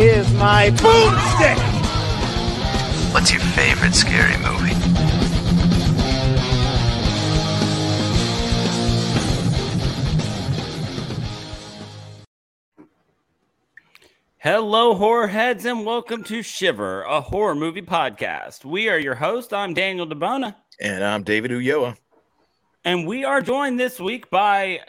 is my boomstick! What's your favorite scary movie? Hello, horror heads, and welcome to Shiver, a horror movie podcast. We are your host. I'm Daniel DeBona, And I'm David Uyoa. and we are joined this week by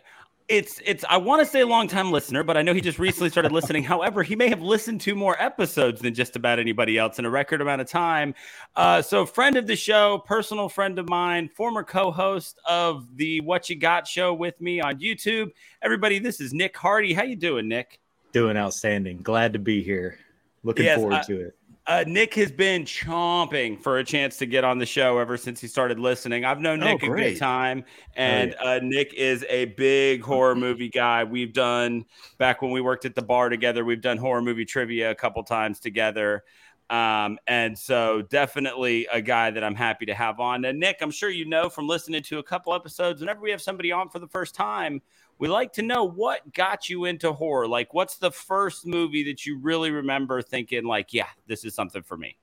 it's it's I want to say a long time listener, but I know he just recently started listening. However, he may have listened to more episodes than just about anybody else in a record amount of time. Uh, so, friend of the show, personal friend of mine, former co-host of the What You Got show with me on YouTube. Everybody, this is Nick Hardy. How you doing, Nick? Doing outstanding. Glad to be here. Looking Yes, forward I- to it. Uh, Nick has been chomping for a chance to get on the show ever since he started listening. I've known Oh, Nick a good time, and uh, Nick is a big horror movie guy. We've done back when we worked at the bar together. We've done horror movie trivia a couple times together, um, and so definitely a guy that I'm happy to have on. And Nick, I'm sure you know from listening to a couple episodes. Whenever we have somebody on for the first time, we like to know what got you into horror. Like, what's the first movie that you really remember thinking, like, yeah, this is something for me?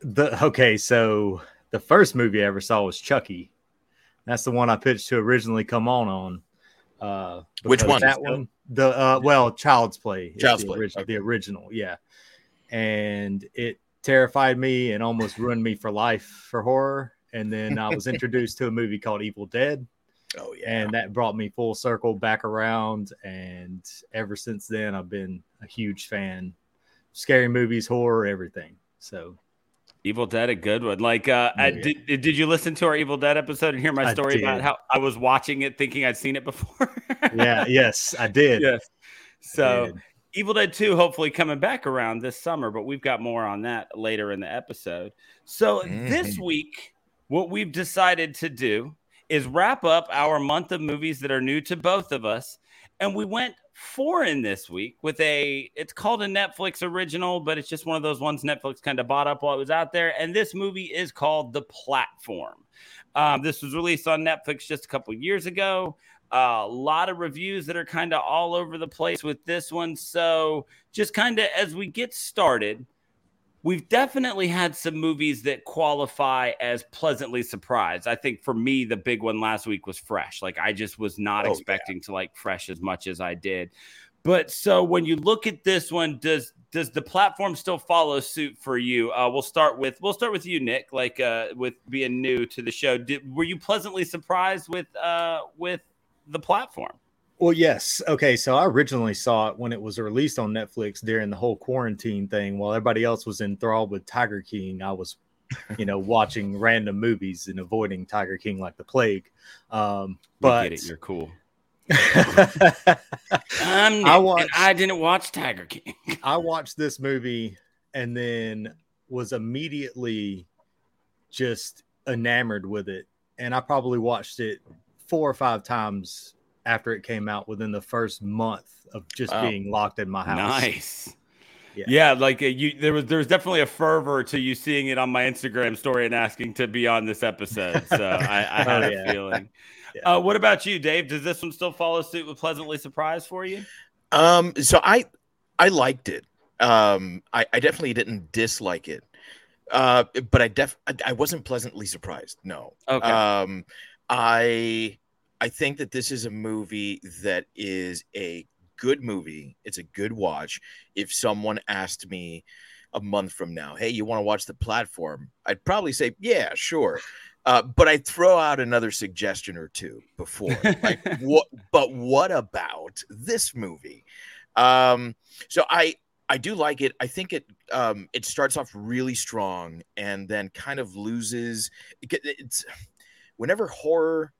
The okay, so the first movie I ever saw was Chucky. That's the one I pitched to originally come on on. Uh, Which one? That one. The uh, well, Child's Play. Child's the Play, origi- okay. the original, yeah. And it terrified me and almost ruined me for life for horror. And then I was introduced to a movie called Evil Dead. Oh yeah. and that brought me full circle back around and ever since then i've been a huge fan scary movies horror everything so Evil Dead, a good one. Like, uh, I- did, did you listen to our Evil Dead episode and hear my story about how I was watching it thinking I'd seen it before? yeah yes i did yes. So, did. Evil Dead 2 hopefully coming back around this summer, but we've got more on that later in the episode. So, this Mhm. week, what we've decided to do is wrap up our month of movies that are new to both of us. And we went foreign this week with a, it's called a Netflix original, but it's just one of those ones Netflix kind of bought up while it was out there. And this movie is called The Platform. Um, this was released on Netflix just a couple years ago. a lot of reviews that are kind of all over the place with this one. So, just kind of as we get started, we've definitely had some movies that qualify as pleasantly surprised. I think for me, the big one last week was Fresh. Like, I just was not Oh, yeah. expecting to like Fresh as much as I did. But so when you look at this one, does does the platform still follow suit for you? Uh, we'll start with we'll start with you, Nick. Like uh, with being new to the show, did, were you pleasantly surprised with uh, with the platform? Well yes okay so i originally saw it when it was released on netflix during the whole quarantine thing while everybody else was enthralled with tiger king i was you know watching random movies and avoiding tiger king like the plague um but get it, you're cool. I'm Nick, I and watched- I didn't watch Tiger King. I watched this movie and then was immediately just enamored with it. And I probably watched it four or five times after it came out within the first month of just Wow. being locked in my house. Nice. Yeah. Yeah. like uh, you, there was there was definitely a fervor to you seeing it on my Instagram story and asking to be on this episode. So I, I had Oh, a feeling. Yeah. Uh, what about you, Dave? Does this one still follow suit with pleasantly surprised for you? Um, so I I liked it. Um, I, I definitely didn't dislike it. Uh, but I def I, I wasn't pleasantly surprised. No. Okay. Um, I I think that this is a movie that is a good movie. It's a good watch. If someone asked me a month from now, hey, you want to watch the platform? I'd probably say, yeah, sure. Uh, but I'd throw out another suggestion or two before. Like, what? But what about this movie? Um, so I I do like it. I think it um, it starts off really strong and then kind of loses. It, it's whenever horror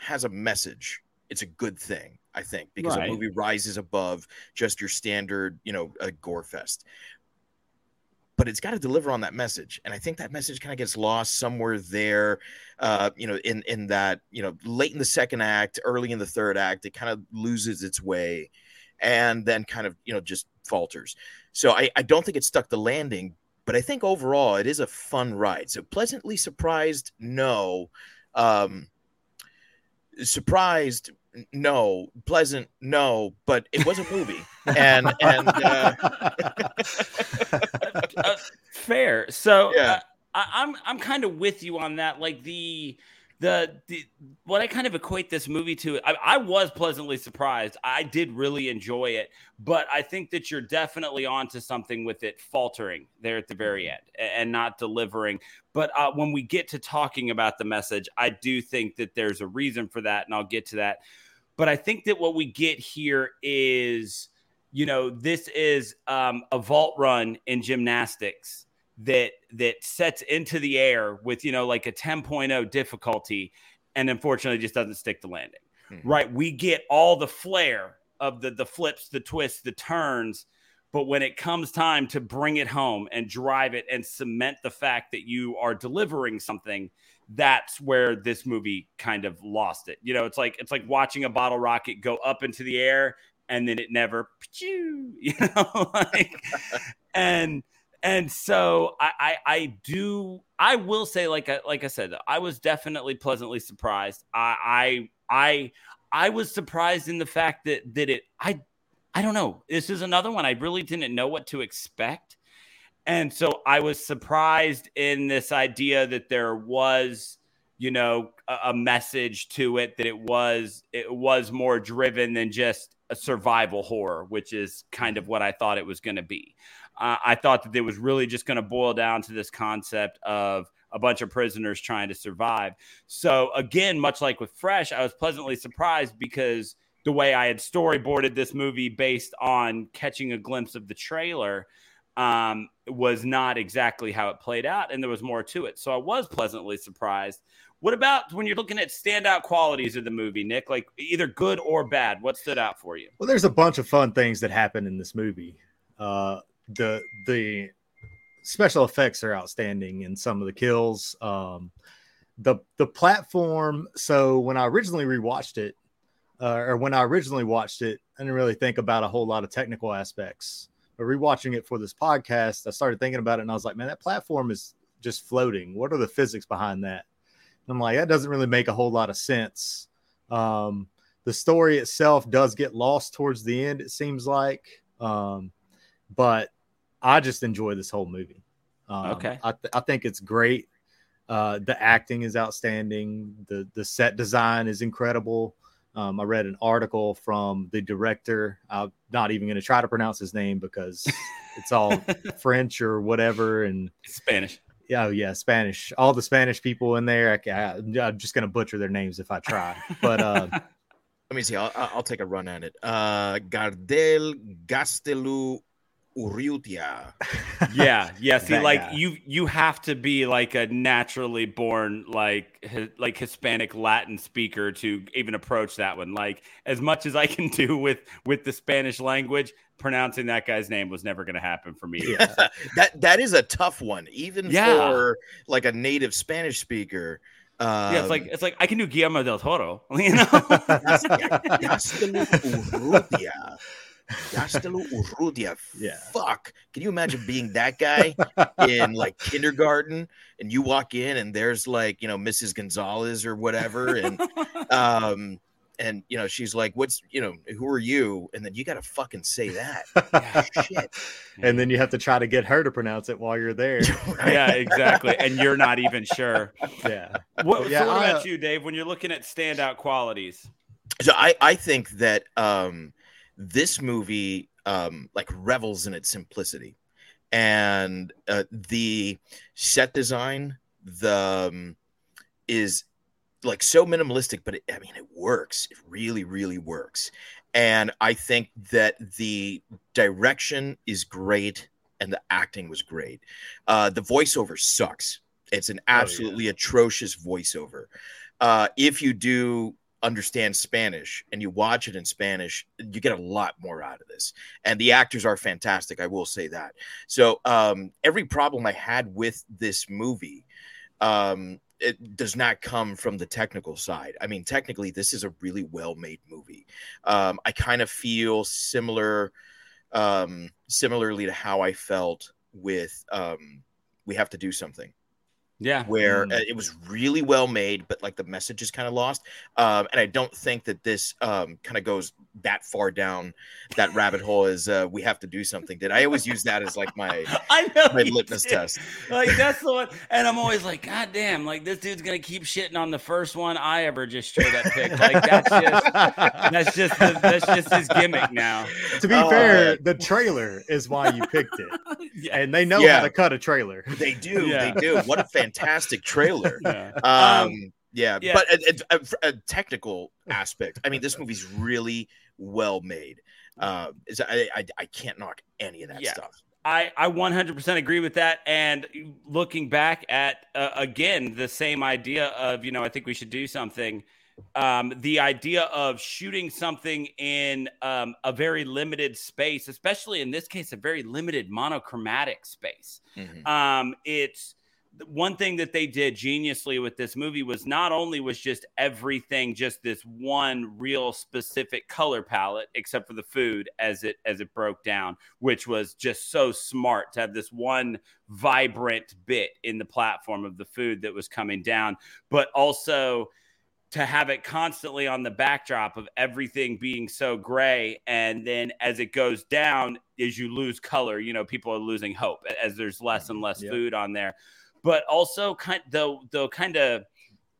has a message, it's a good thing. I think because Right. a movie rises above just your standard, you know, a gore fest. but it's got to deliver on that message. And I think that message kind of gets lost somewhere there, uh, you know, in in that you know late in the second act, early in the third act, it kind of loses its way, and then kind of you know just falters. So I, I don't think it stuck the landing, but I think overall it is a fun ride. So pleasantly surprised, no. Um, surprised, no. Pleasant, no. But it was a movie, and and uh... uh, fair. So Yeah. uh, I, I'm I'm kind of with you on that. Like the the the what I kind of equate this movie to. I, I was pleasantly surprised. I did really enjoy it, but I think that you're definitely onto something with it faltering there at the very end and not delivering. But uh, when we get to talking about the message, I do think that there's a reason for that, and I'll get to that. But I think that what we get here is, you know, this is um, a vault run in gymnastics that that sets into the air with you know like a 10.0 difficulty and unfortunately just doesn't stick the landing hmm. right? We get all the flair of the the flips the twists the turns but when it comes time to bring it home and drive it and cement the fact that you are delivering something that's where this movie kind of lost it. You know it's like it's like watching a bottle rocket go up into the air and then it never you know like and and so I, I I do I will say like I like I said I was definitely pleasantly surprised. I I I I was surprised in the fact that that it I I don't know. This is another one I really didn't know what to expect. And so I was surprised in this idea that there was you know a, a message to it that it was it was more driven than just a survival horror, which is kind of what I thought it was going to be. Uh, I thought that it was really just going to boil down to this concept of a bunch of prisoners trying to survive. So, again, much like with Fresh, I was pleasantly surprised because the way I had storyboarded this movie based on catching a glimpse of the trailer um, was not exactly how it played out, and there was more to it. So, I was pleasantly surprised. What about when you're looking at standout qualities of the movie, Nick? Like either good or bad, what stood out for you? Well, there's a bunch of fun things that happen in this movie. Uh, the the special effects are outstanding in some of the kills. Um, the the platform. So when I originally rewatched it, uh, or when I originally watched it, I didn't really think about a whole lot of technical aspects. But rewatching it for this podcast, I started thinking about it, and I was like, man, that platform is just floating. What are the physics behind that? And I'm like, that doesn't really make a whole lot of sense. Um, the story itself does get lost towards the end, it seems like. Um, but I just enjoy this whole movie. Um, Okay. I, th- I think it's great. Uh, the acting is outstanding. The the set design is incredible. Um, I read an article from the director. I'm not even going to try to pronounce his name because it's all French or whatever. And Spanish. yeah, oh yeah, Spanish. All the Spanish people in there. I, ca- I'm just going to butcher their names if I try. But uh, Let me see. I'll, I'll I'll take a run at it. Uh, Gardel Gaztelu Urrutia. yeah yeah see That like guy. you you have to be like a naturally born like hi- like hispanic latin speaker to even approach that one like as much as i can do with with the spanish language pronouncing that guy's name was never going to happen for me that that is a tough one, even Yeah. for like a native Spanish speaker. Um, yeah it's like it's like i can do guillermo del toro you know Gaztelu Urrutia. Yeah. Fuck. Can you imagine being that guy in like kindergarten and you walk in and there's like, you know, Mrs. Gonzalez or whatever. And, um, and you know, she's like, what's, you know, who are you? And then you got to fucking say that. Yeah, shit. and then you have to try to get her to pronounce it while you're there. yeah exactly and you're not even sure yeah. what, Yeah, so what I, about uh, you dave when you're looking at standout qualities So I, I think that um, this movie um, like revels in its simplicity, and uh, the set design the um, is like so minimalistic, but it, I mean it works. It really, really works. And I think that the direction is great and the acting was great. Uh, the voiceover sucks. It's an absolutely atrocious voiceover. Uh, if you do understand Spanish and you watch it in Spanish, you get a lot more out of this. And the actors are fantastic, I will say that. So um, every problem I had with this movie um, it does not come from the technical side. I mean, technically, this is a really well made movie. Um, I kind of feel similar, um, similarly to how I felt with um, We Have to Do Something. Yeah. Where Mm. uh, it was really well made, but like the message is kind of lost. Um, and I don't think that this um, kind of goes that far down that rabbit hole as uh, we have to do something. Did I always use that as like my I know my you litmus did. test? Like that's the one, and I'm always like, God damn! Like this dude's gonna keep shitting on the first one I ever just straight up picked. Like that's just that's just the, that's just his gimmick now. To be Oh, fair, man. the trailer is why you picked it, Yeah. and they know Yeah. how to cut a trailer. They do, Yeah. they do. What a fantastic trailer. Yeah. Um, yeah, yeah. but a, a, a technical aspect. I mean, this movie's really well made. Uh, I, I I can't knock any of that Yeah. stuff. I, I 100% agree with that. And looking back at, uh, again, the same idea of, you know, I think we should do something. Um, the idea of shooting something in um, a very limited space, especially in this case, a very limited monochromatic space. Mhm. Um, it's one thing that they did geniusly with this movie was not only was just everything just this one real specific color palette except for the food as it as it broke down which was just so smart to have this one vibrant bit in the platform of the food that was coming down but also to have it constantly on the backdrop of everything being so gray. And then as it goes down as you lose color you know people are losing hope as there's less and less food on there but also kind the the kind of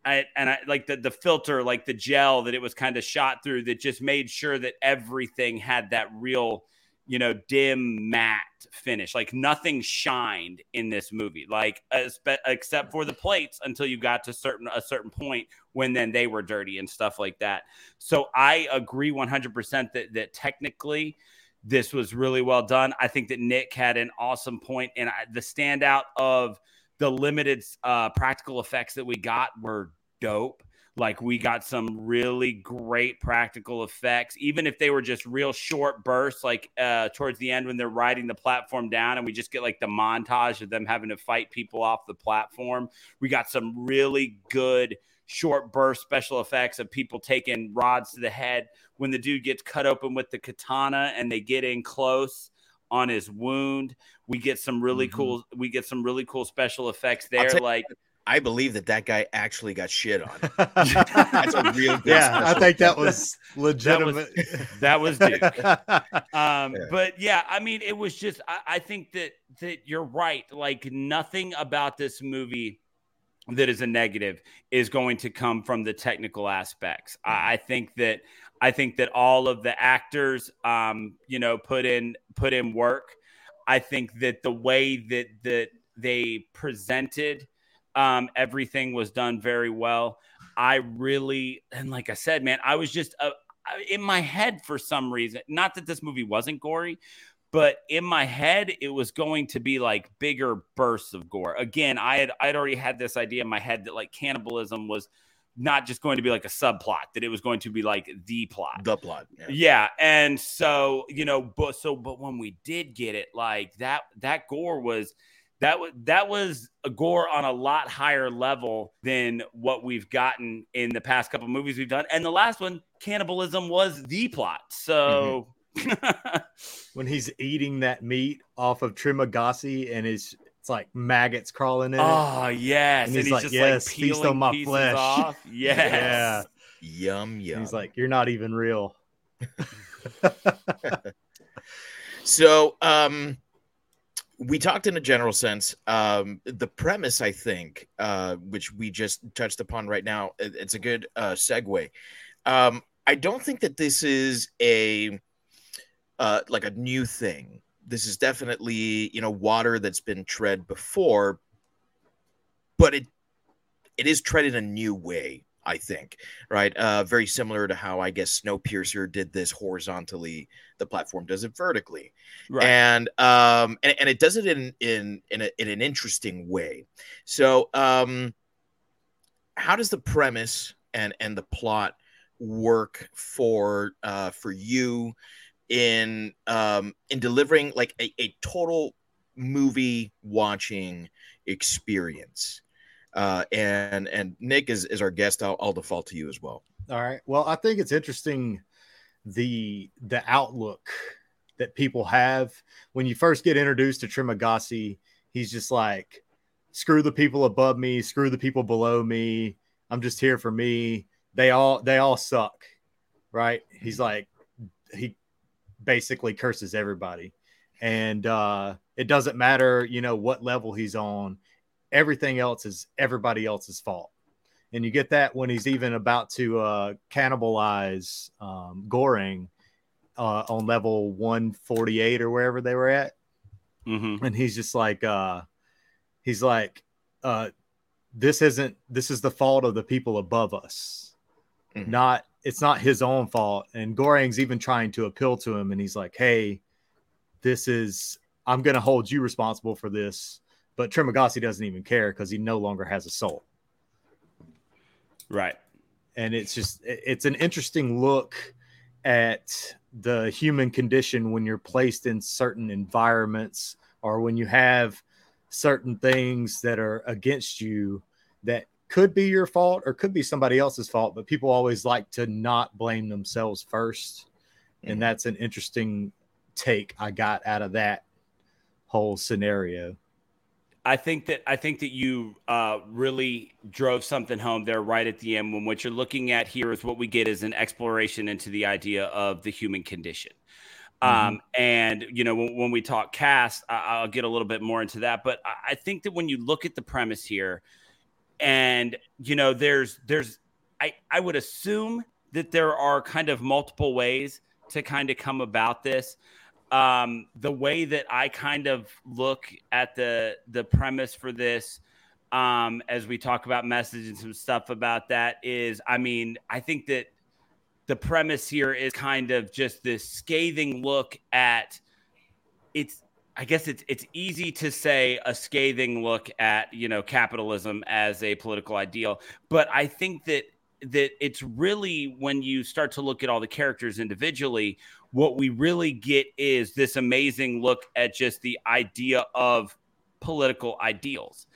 I, and I like the the filter like the gel that it was kind of shot through that just made sure that everything had that real you know dim matte finish. Like nothing shined in this movie like except for the plates until you got to certain a certain point when then they were dirty and stuff like that. So i agree 100% that that technically this was really well done. I think that nick had an awesome point and I, the standout of the limited uh, practical effects that we got were dope. Like we got some really great practical effects, even if they were just real short bursts, like uh, towards the end when they're riding the platform down, and we just get like the montage of them having to fight people off the platform. We got some really good short burst special effects of people taking rods to the head when the dude gets cut open with the katana and they get in close on his wound. We get some really Mhm. cool. We get some really cool special effects there. tell you- Like I believe that that guy actually got shit on. That's a real good yeah, I think that was legitimate. that was Duke. Um, Yeah. but yeah, I mean, it was just. I, I think that that you're right. Like nothing about this movie that is a negative is going to come from the technical aspects. I, I think that I think that all of the actors, um, you know, put in put in work. I think that the way that that they presented um, everything was done very well. I really and like I said, man, I was just uh, in my head for some reason. Not that this movie wasn't gory, but in my head it was going to be like bigger bursts of gore. Again, I had I'd already had this idea in my head that like cannibalism was not just going to be like a subplot, that it was going to be like the plot. the plot. Yeah. Yeah, and so you know, but so but when we did get it, like that that gore was that was that was a gore on a lot higher level than what we've gotten in the past couple movies we've done. And the last one, cannibalism was the plot. So mm-hmm. when he's eating that meat off of Trimagasi and his it's like maggots crawling in it. oh yes, And and he's he's, like, just "Yes, like feast on peeling my flesh." off. Yes. Yeah. Yum And yum. he's like, You're not even real. So, um, we talked in a general sense. Um, the premise, I think, uh, which we just touched upon right now, it- it's a good uh, segue. Um, I don't think that this is a uh, like a new thing. This is definitely you know water that's been tread before, but it it is treaded a new way. I think, right? Uh, very similar to how I guess Snowpiercer did this horizontally. The platform does it vertically Right. and um and, and it does it in in in, a, in an interesting way so um how does the premise and and the plot work for uh, for you in um, in delivering like a, a total movie watching experience? Uh, and and Nick is, is our guest. I'll, I'll default to you as well. All right. Well, I think it's interesting the the outlook that people have when you first get introduced to Trimagasi. He's just like, screw the people above me, screw the people below me. I'm just here for me. They all they all suck, right? He's like he basically curses everybody, and uh, it doesn't matter, you know, what level he's on. Everything else is everybody else's fault and you get that when he's even about to uh, cannibalize um, Goreng uh, on level 148 or wherever they were at, mm-hmm. and he's just like, uh, he's like, uh, this isn't this is the fault of the people above us, mm-hmm. not it's not his own fault. And Goreng's even trying to appeal to him, and he's like, hey, this is I'm going to hold you responsible for this. But Trimagasi doesn't even care because he no longer has a soul. Right. And it's just it's an interesting look at the human condition when you're placed in certain environments or when you have certain things that are against you that could be your fault or could be somebody else's fault, but people always like to not blame themselves 1st And mm-hmm. that's an interesting take I got out of that whole scenario. I think that I think that you uh, really drove something home there right at the end. When what you're looking at here is what we get is an exploration into the idea of the human condition. Mm-hmm. Um, and you know, when, when, we talk cast, I, will get a little bit more into that. But I, I think that when you look at the premise here, and you know, there's there's I I would assume that there are kind of multiple ways to kind of come about this. Um, the way that I kind of look at the the premise for this, um, as we talk about message and some stuff about that, is I mean, I think that the premise here is kind of just this scathing look at it's I guess it's it's easy to say a scathing look at you know capitalism as a political ideal, but I think that that it's really when you start to look at all the characters individually what we really get is this amazing look at just the idea of political ideals.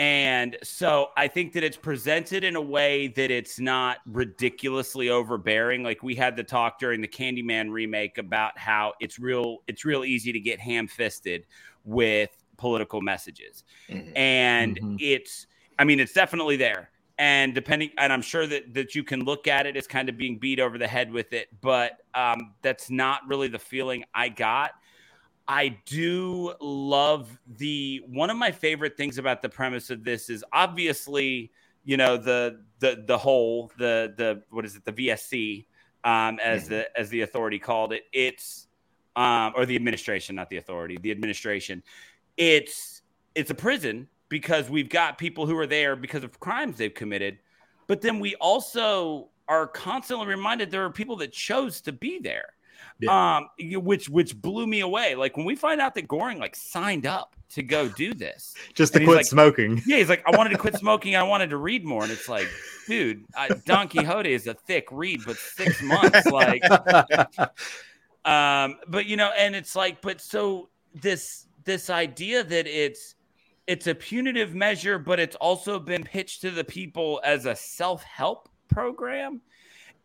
And so I think that it's presented in a way that it's not ridiculously overbearing. Like we had the talk during the Candyman remake about how it's real it's real easy to get ham-fisted with political messages. Mm-hmm. And mm-hmm. it's I mean it's definitely there and depending and i'm sure that that you can look at it as kind of being beat over the head with it but um, that's not really the feeling i got i do love the one of my favorite things about the premise of this is obviously you know the the the whole the the what is it the vsc um, as mm-hmm. the as the authority called it it's um, or the administration not the authority the administration it's it's a prison because we've got people who are there because of crimes they've committed. But then we also are constantly reminded there are people that chose to be there. Yeah. Um, which which blew me away. Like when we find out that Goreng like signed up to go do this, just to quit like, smoking. Yeah, he's like, I wanted to quit smoking. I wanted to read more, and it's like, dude, Don Quixote is a thick read, but six months, like, um, but you know, and it's like, but so this this idea that it's it's a punitive measure, but it's also been pitched to the people as a self-help program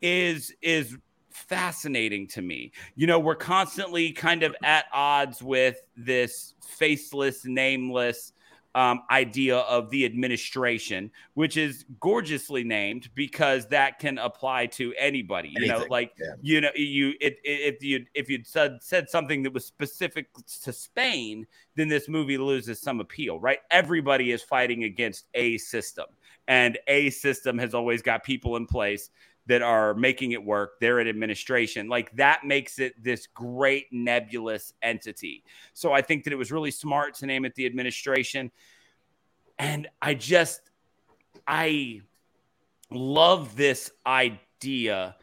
is is fascinating to me. You know, we're constantly kind of at odds with this faceless, nameless um, idea of the administration, which is gorgeously named because that can apply to anybody. You Anything. know, like yeah. you know, you it, it, if you if you'd said said something that was specific to Spain, then this movie loses some appeal, right? Everybody is fighting against a system, and a system has always got people in place that are making it work. They're at administration. Like that makes it this great nebulous entity. So I think that it was really smart to name it the administration. And I just, I love this idea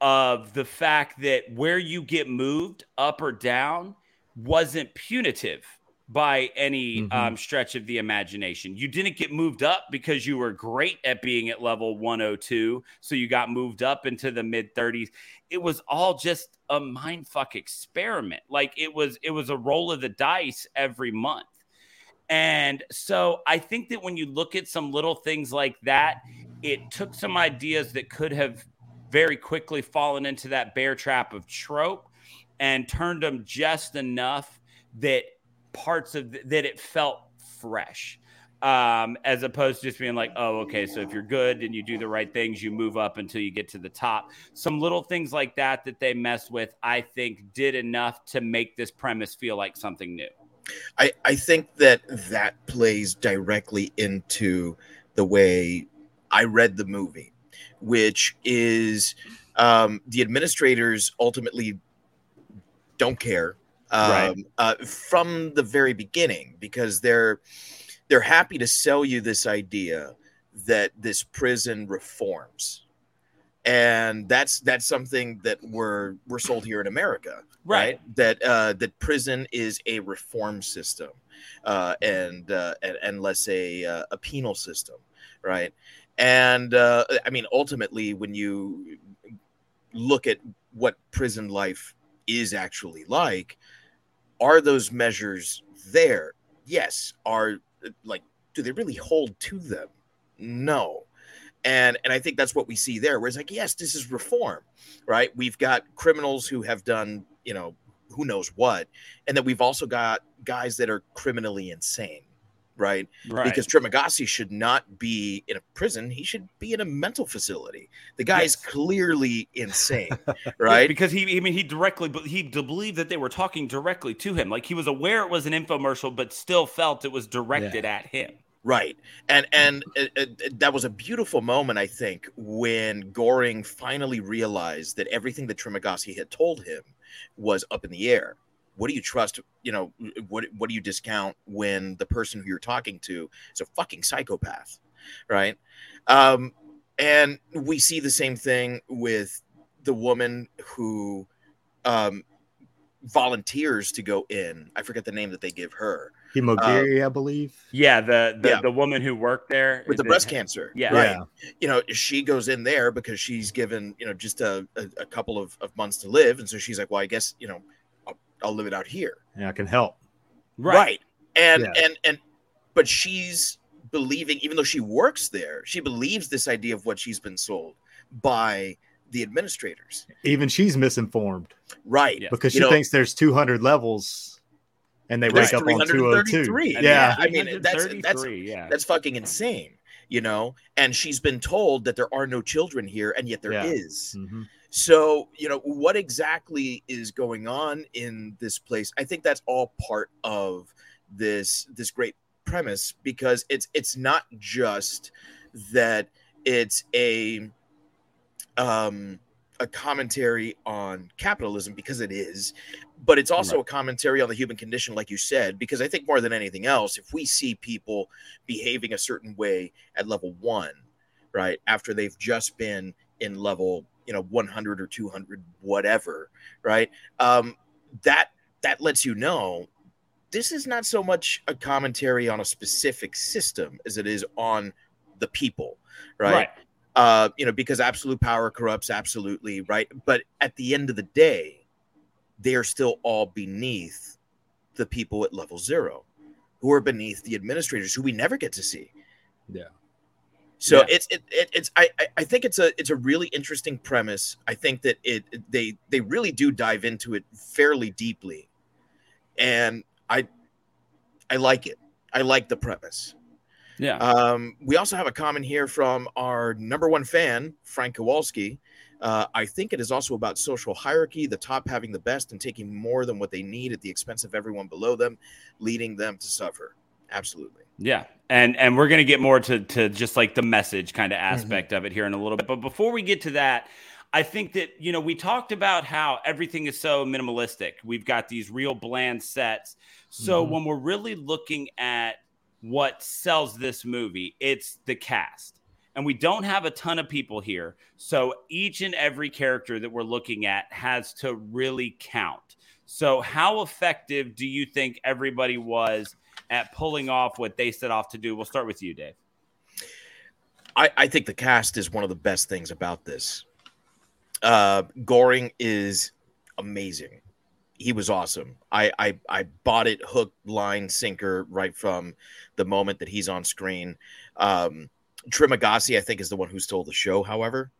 of the fact that where you get moved up or down wasn't punitive by any Mhm. um, stretch of the imagination. You didn't get moved up because you were great at being at level 102. So you got moved up into the mid 30s. It was all just a mindfuck experiment. Like it was, it was a roll of the dice every month. And so I think that when you look at some little things like that, it took some ideas that could have very quickly fallen into that bear trap of trope and turned them just enough that parts of th- that it felt fresh um, as opposed to just being like, oh, okay, so if you're good and you do the right things, you move up until you get to the top. Some little things like that that they messed with, I think, did enough to make this premise feel like something new. I, I think that that plays directly into the way I read the movie, which is um, the administrators ultimately don't care um, Right. uh, from the very beginning because they're they're happy to sell you this idea that this prison reforms. And that's that's something that we're we're sold here in america right, that uh that prison is a reform system uh and uh and, and let's say uh, a penal system right? And uh i mean ultimately when you look at what prison life is actually like are those measures there? Yes. Are like do they really hold to them? No. And and i think that's what we see there where it's like yes this is reform right? We've got criminals who have done you know who knows what and then we've also got guys that are criminally insane right Right. because Trimagasi should not be in a prison he should be in a mental facility the guy is clearly insane Yeah, right because he, I mean, he directly, but he believed that they were talking directly to him. Like he was aware it was an infomercial, but still felt it was directed at him. Right. And and uh, uh, that was a beautiful moment I think when Goreng finally realized that everything that Trimagasi had told him was up in the air. What do you trust, you know, what what do you discount when the person who you're talking to is a fucking psychopath, right? Um and we see the same thing with the woman who um volunteers to go in. I forget the name that they give her. Imoguiri, I believe. Yeah, the the, Yeah. the woman who worked there with the that- breast cancer. Yeah. right. Yeah. You know, she goes in there because she's given you know just a, a, a couple of, of months to live, and so she's like, well, I guess you know, I'll, I'll live it out here, Yeah, I can help. Right. right. And Yeah. and and but she's believing, even though she works there, she believes this idea of what she's been sold by the administrators. Even she's misinformed Right. Yeah. because You she know- thinks there's 200 levels and they wake up on 202. 333. I Yeah. I mean, that's- that's- yeah. That's fucking insane, you know. And she's been told that there are no children here, and yet there is. Yeah. So, you know, what exactly is going on in this place? I think that's all part of this this great premise because it's it's not just that it's a um a commentary on capitalism because it is, but it's also a commentary on the human condition, like you said, because I think more than anything else, if we see people behaving a certain way at level one, right, after they've just been in level, you know, 100 or 200, whatever, right, um, that that lets you know this is not so much a commentary on a specific system as it is on the people, right? Right. uh you know because absolute power corrupts absolutely right but at the end of the day they're still all beneath the people at level zero who are beneath the administrators who we never get to see Yeah. So Yeah. it's it, it it's I, I i think it's a it's a really interesting premise i think that it they they really do dive into it fairly deeply and i i like it i like the premise Yeah. um, we also have a comment here from our number one fan, Frank Kowalski. Uh, I think it is also about social hierarchy, the top having the best and taking more than what they need at the expense of everyone below them, leading them to suffer. Absolutely. Yeah. And and we're gonna get more to to just like the message kind of Mm-hmm. aspect of it here in a little bit. But before we get to that, I think that you know we talked about how everything is so minimalistic. We've got these real bland sets. So Mm-hmm. when we're really looking at what sells this movie, it's the cast. And we don't have a ton of people here. So each and every character that we're looking at has to really count. So, how effective do you think everybody was at pulling off what they set off to do? We'll start with you, Dave. I, I think the cast is one of the best things about this. Uh, Goreng is amazing. He was awesome. I, I I bought it hook, line, sinker right from the moment that he's on screen. Um, Trimagasi, I think, is the one who stole the show. However,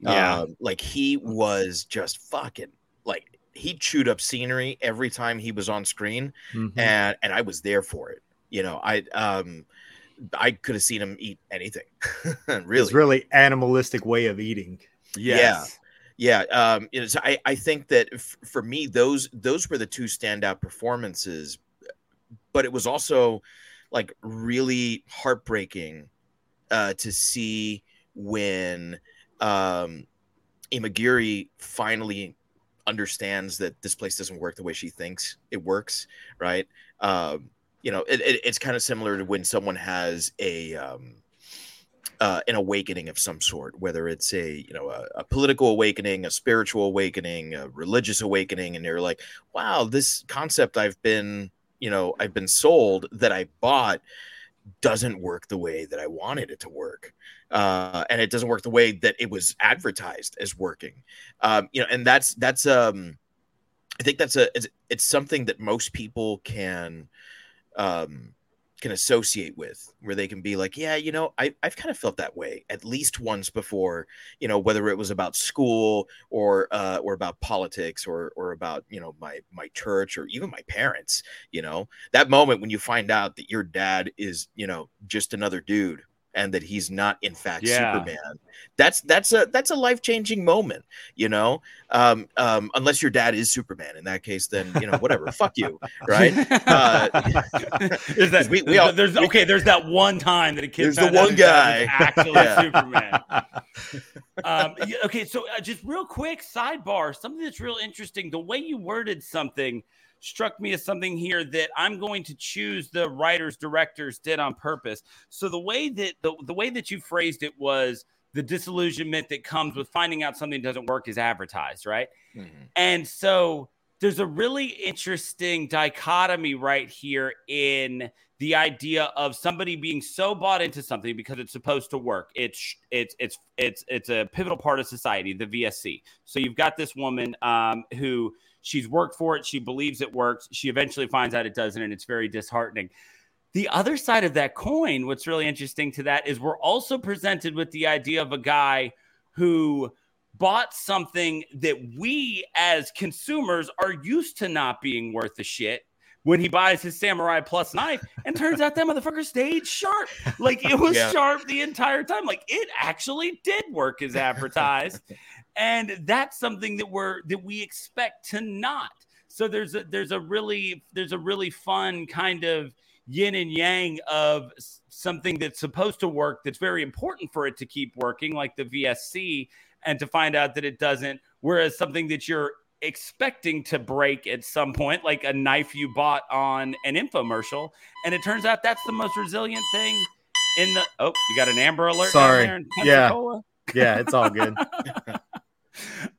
Yeah. Um, like he was just fucking like he chewed up scenery every time he was on screen, Mhm. and and I was there for it. You know, I um I could have seen him eat anything. It's really, really animalistic way of eating. Yes. yeah. Um, you know, so I I think that f- for me those those were the two standout performances, but it was also like really heartbreaking uh, to see when um, Imoguiri finally understands that this place doesn't work the way she thinks it works, right? Um, you know, it, it, it's kind of similar to when someone has a um, uh, an awakening of some sort, whether it's a you know a, a political awakening, a spiritual awakening, a religious awakening, and they're like, wow, this concept I've been you know I've been sold that I bought doesn't work the way that I wanted it to work. Uh, and it doesn't work the way that it was advertised as working. Um, you know, and that's that's um I think that's a it's, it's something that most people can um can associate with where they can be like yeah you know I, i've kind of felt that way at least once before you know whether it was about school or uh, or about politics or or about you know my my church or even my parents you know? That moment when you find out that your dad is you know just another dude and that he's not in fact Yeah. superman that's that's a that's a life-changing moment you know um um unless your dad is superman in that case then you know whatever fuck you right uh, Is that, we- we all- there's we- okay. There's that one time that a kid. There's the one his dad was guy. actually Yeah. Superman. um, okay, so uh, just real quick sidebar. Something that's real interesting. The way you worded something struck me as something here that I'm going to choose. The writers directors did on purpose. So the way that the, the way that you phrased it was the disillusionment that comes with finding out something doesn't work is advertised, right? And so there's a really interesting dichotomy right here in the idea of somebody being so bought into something because it's supposed to work. It's it's it's it's it's a pivotal part of society, the VSC. So you've got this woman um, who she's worked for it, she believes it works. She eventually finds out it doesn't, and it's very disheartening. The other side of that coin, what's really interesting to that is we're also presented with the idea of a guy who bought something that we as consumers are used to not being worth a shit when he buys his samurai plus knife and turns out that motherfucker stayed sharp like it was Yeah. sharp the entire time like it actually did work as advertised and that's something that we're that we expect to not so there's a there's a really there's a really fun kind of yin and yang of something that's supposed to work that's very important for it to keep working like the VSC and to find out that it doesn't whereas something that you're expecting to break at some point like a knife you bought on an infomercial and it turns out that's the most resilient thing in the oh you got an amber alert Sorry. there in Yeah. Yeah, it's all good.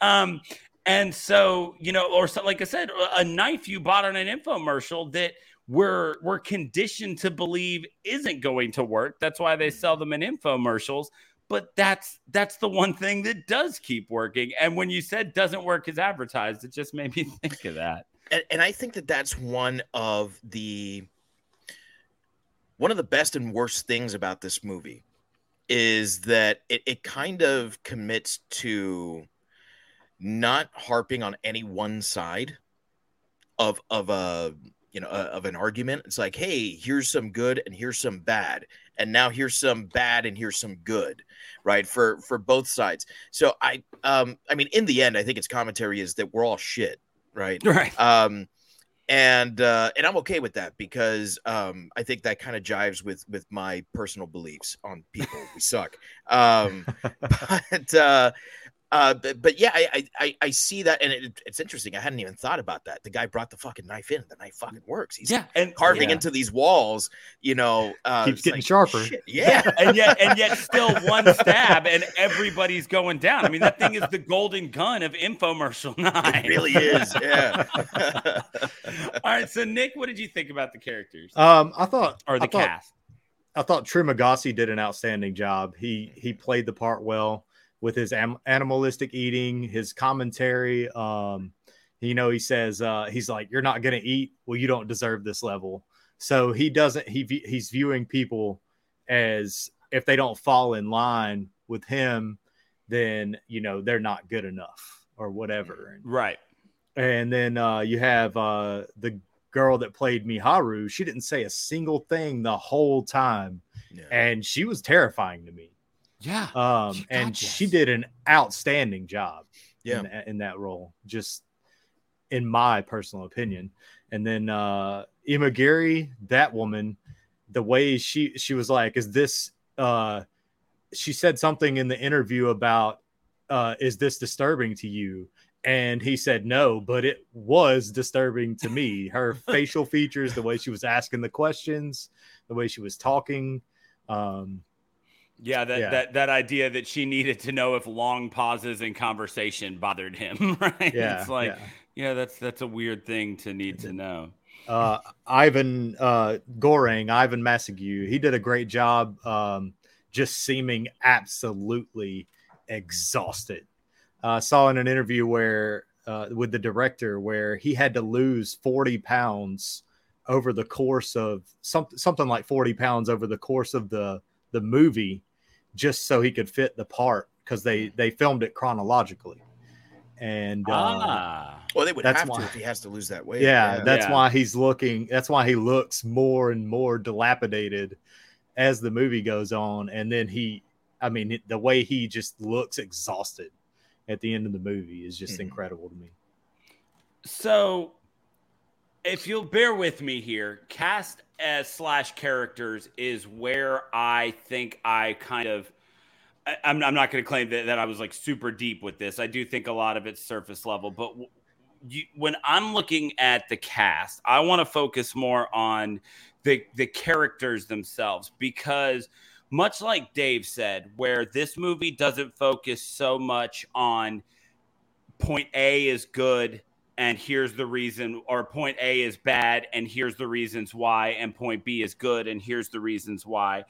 um and so you know or so, like i said a knife you bought on an infomercial that we're we're conditioned to believe isn't going to work. That's why they sell them in infomercials. But that's that's the one thing that does keep working. And when you said doesn't work as advertised it just made me think of that. And, and I think that that's one of the one of the best and worst things about this movie is that it, it kind of commits to not harping on any one side of of a you know uh, of an argument. It's like hey here's some good and here's some bad. And now here's some bad and here's some good right? For for both sides. So i um i mean in the end i think its commentary is that we're all shit right? Right. Um and uh and i'm okay with that because um i think that kind of jives with with my personal beliefs on people we suck. Um but uh Uh, but, but yeah, I, I I see that, and it, it's interesting. I hadn't even thought about that. The guy brought the fucking knife in. The knife fucking works. He's yeah, and carving yeah. into these walls. You know, uh, Keeps getting like, sharper. shit, Yeah, and yet and yet still one stab and everybody's going down. I mean, that thing is the golden gun of infomercial nine. it really is. Yeah. All right, so Nick, what did you think about the characters Um, I thought or the I thought, cast? I thought Trimagasi did an outstanding job. He he played the part well with his am- animalistic eating, his commentary. Um, you know, he says uh, he's like, "You're not gonna eat. Well, you don't deserve this level." So he doesn't. He he's viewing people as if they don't fall in line with him, then you know they're not good enough or whatever. Right. and then uh, you have uh, the girl that played Miharu. She didn't say a single thing the whole time, Yeah. and she was terrifying to me. Yeah. Um, She and this. she did an outstanding job Yeah. in, in that role, just in my personal opinion. And then uh, Imoguiri, that woman, the way she she was like, "Is this?" Uh, she said something in the interview about, uh, "Is this disturbing to you?" And he said no, but it was disturbing to me. Her facial features, the way she was asking the questions, the way she was talking. Um, Yeah, that, Yeah. that that idea that she needed to know if long pauses in conversation bothered him, right? yeah, it's like, yeah. yeah, that's that's a weird thing to need to know. uh, Ivan uh, Goreng, Ivan Massagué, he did a great job um, just seeming absolutely exhausted. I uh, saw in an interview where uh, with the director where he had to lose 40 pounds over the course of something something like 40 pounds over the course of the the movie just so he could fit the part because they they filmed it chronologically and uh, ah, Well, they would That's have why- to if he has to lose that weight. yeah, that's Yeah. why he's looking. That's why he looks more and more dilapidated as the movie goes on. And then he, I mean, the way he just looks exhausted at the end of the movie is just Mhm. incredible to me. So, if you'll bear with me here, cast as slash characters is where I think I kind of. I- I'm, I'm not going to claim that, that I was like super deep with this. I do think a lot of it's surface level, but w- you, when I'm looking at the cast, I want to focus more on the the characters themselves because much like Dave said, where this movie doesn't focus so much on point A is good and here's the reason, or point A is bad and here's the reasons why, and point B is good and here's the reasons why.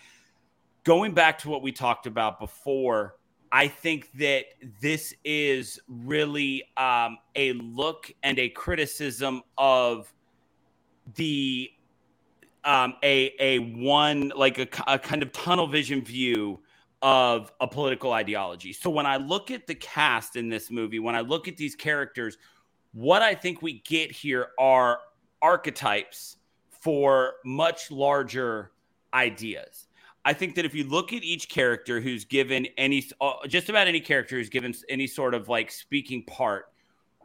Going back to what we talked about before, I think that this is really um, a look and a criticism of the um, a a one like a, a kind of tunnel vision view of a political ideology. So when I look at the cast in this movie, when I look at these characters, what I think we get here are archetypes for much larger ideas. I think that if you look at each character who's given any, uh, just about any character who's given any sort of like speaking part,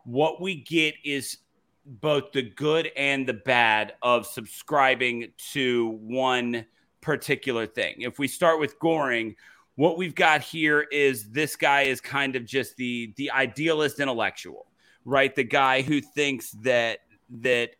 what we get is both the good and the bad of subscribing to one particular thing. If we start with Goreng, what we've got here is this guy is kind of just the the idealist intellectual, right? The guy who thinks that that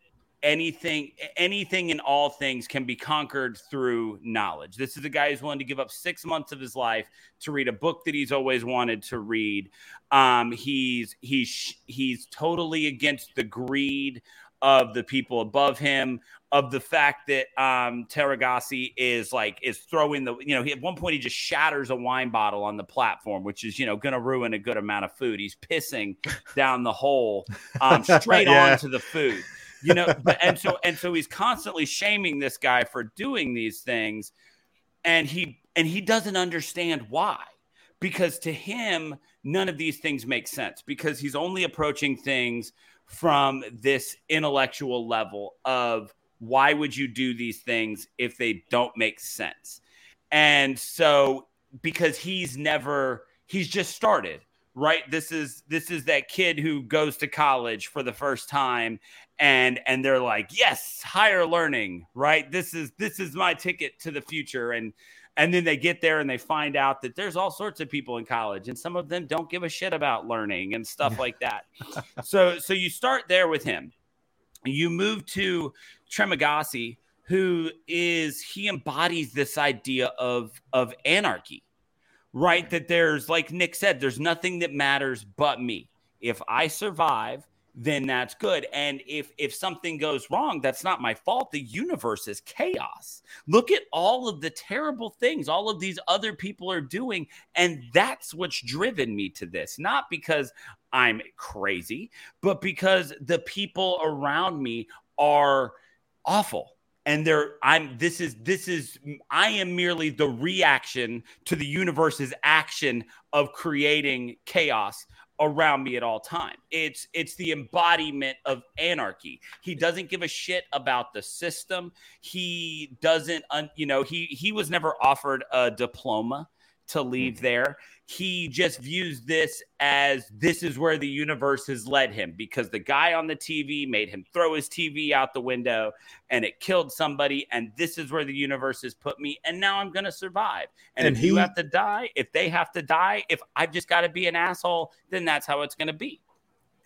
anything anything and all things can be conquered through knowledge. This is a guy who's willing to give up 6 months of his life to read a book that he's always wanted to read. Um he's he's he's totally against the greed of the people above him of the fact that um Trimagasi is like is throwing the you know he, at one point he just shatters a wine bottle on the platform which is you know going to ruin a good amount of food he's pissing down the hole um straight Yeah. onto the food you know but, and so and so he's constantly shaming this guy for doing these things and he and he doesn't understand why because to him none of these things make sense because he's only approaching things from this intellectual level of why would you do these things if they don't make sense? And so because he's never he's just started right? This is this is that kid who goes to college for the first time and and they're like yes higher learning right? This is this is my ticket to the future. And and then they get there and they find out that there's all sorts of people in college and some of them don't give a shit about learning and stuff like that. So so you start there with him you move to Trimagasi who is he embodies this idea of of anarchy right? That there's like nick said there's nothing that matters but me. If i survive then that's good. And if if something goes wrong that's not my fault. The universe is chaos. Look at all of the terrible things all of these other people are doing and that's what's driven me to this. Not because i'm crazy but because the people around me are awful and they're i'm this is this is i am merely the reaction to the universe's action of creating chaos around me at all time. It's it's the embodiment of anarchy. He doesn't give a shit about the system. He doesn't you know, he he was never offered a diploma to leave mm-hmm. there he just views this as this is where the universe has led him because the guy on the TV made him throw his TV out the window and it killed somebody. And this is where the universe has put me. And now I'm going to survive. And, and if he, you have to die, if they have to die, if I've just got to be an asshole, then that's how it's going to be.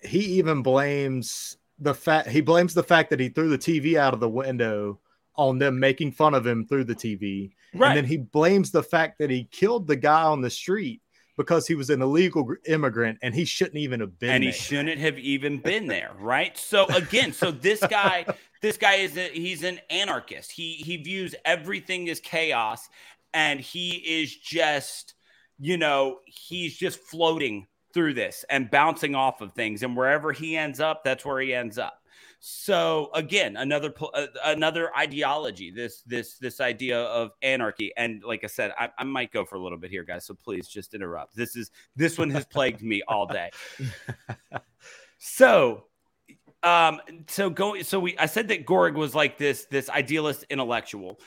He even blames the fact he blames the fact that he threw the TV out of the window on them making fun of him through the TV. Right. And then he blames the fact that he killed the guy on the street because he was an illegal immigrant and he shouldn't even have been and there. he shouldn't have even been there right so again so this guy this guy is a, he's an anarchist he he views everything as chaos and he is just you know he's just floating through this and bouncing off of things and wherever he ends up that's where he ends up so again, another uh, another ideology. This this this idea of anarchy, and like I said, I, I might go for a little bit here, guys. So please just interrupt. This is this one has plagued me all day. So um so going so we i said that gorg was like this this idealist intellectual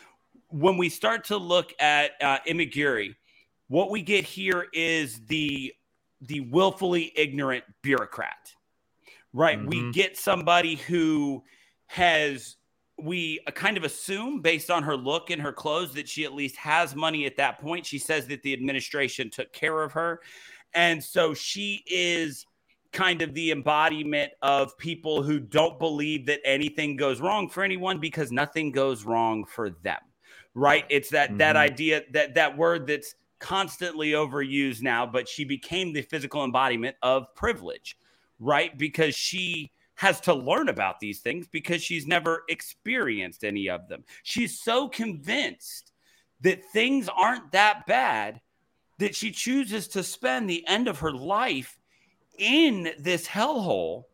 when we start to look at uh Imoguiri what we get here is the the willfully ignorant bureaucrat right? Mm-hmm. We get somebody who has we kind of assume based on her look and her clothes that she at least has money at that point. She says that the administration took care of her. And so she is kind of the embodiment of people who don't believe that anything goes wrong for anyone because nothing goes wrong for them. Right? It's that mm-hmm. that idea that that word that's constantly overused now, but she became the physical embodiment of privilege right? Because she has to learn about these things because she's never experienced any of them. She's so convinced that things aren't that bad that she chooses to spend the end of her life in this hellhole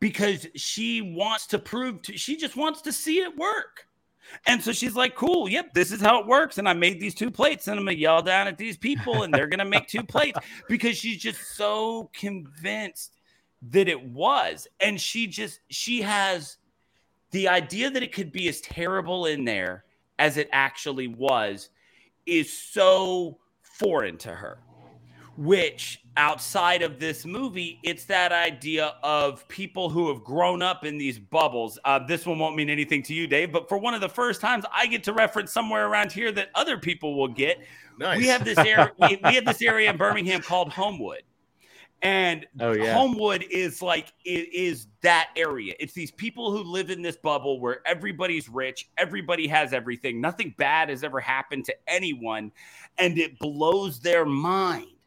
because she wants to prove to she just wants to see it work. And so she's like, cool, yep, this is how it works. And I made these two plates and I'm gonna yell down at these people and they're gonna make two plates because she's just so convinced that it was. And she just, she has the idea that it could be as terrible in there as it actually was is so foreign to her which outside of this movie, it's that idea of people who have grown up in these bubbles. Uh, this one won't mean anything to you, Dave, but for one of the first times, I get to reference somewhere around here that other people will get. Nice. We have this area. we, we have this area in Birmingham called Homewood. And oh, yeah. Homewood is like is, is that area. It's these people who live in this bubble where everybody's rich, everybody has everything, nothing bad has ever happened to anyone, and it blows their mind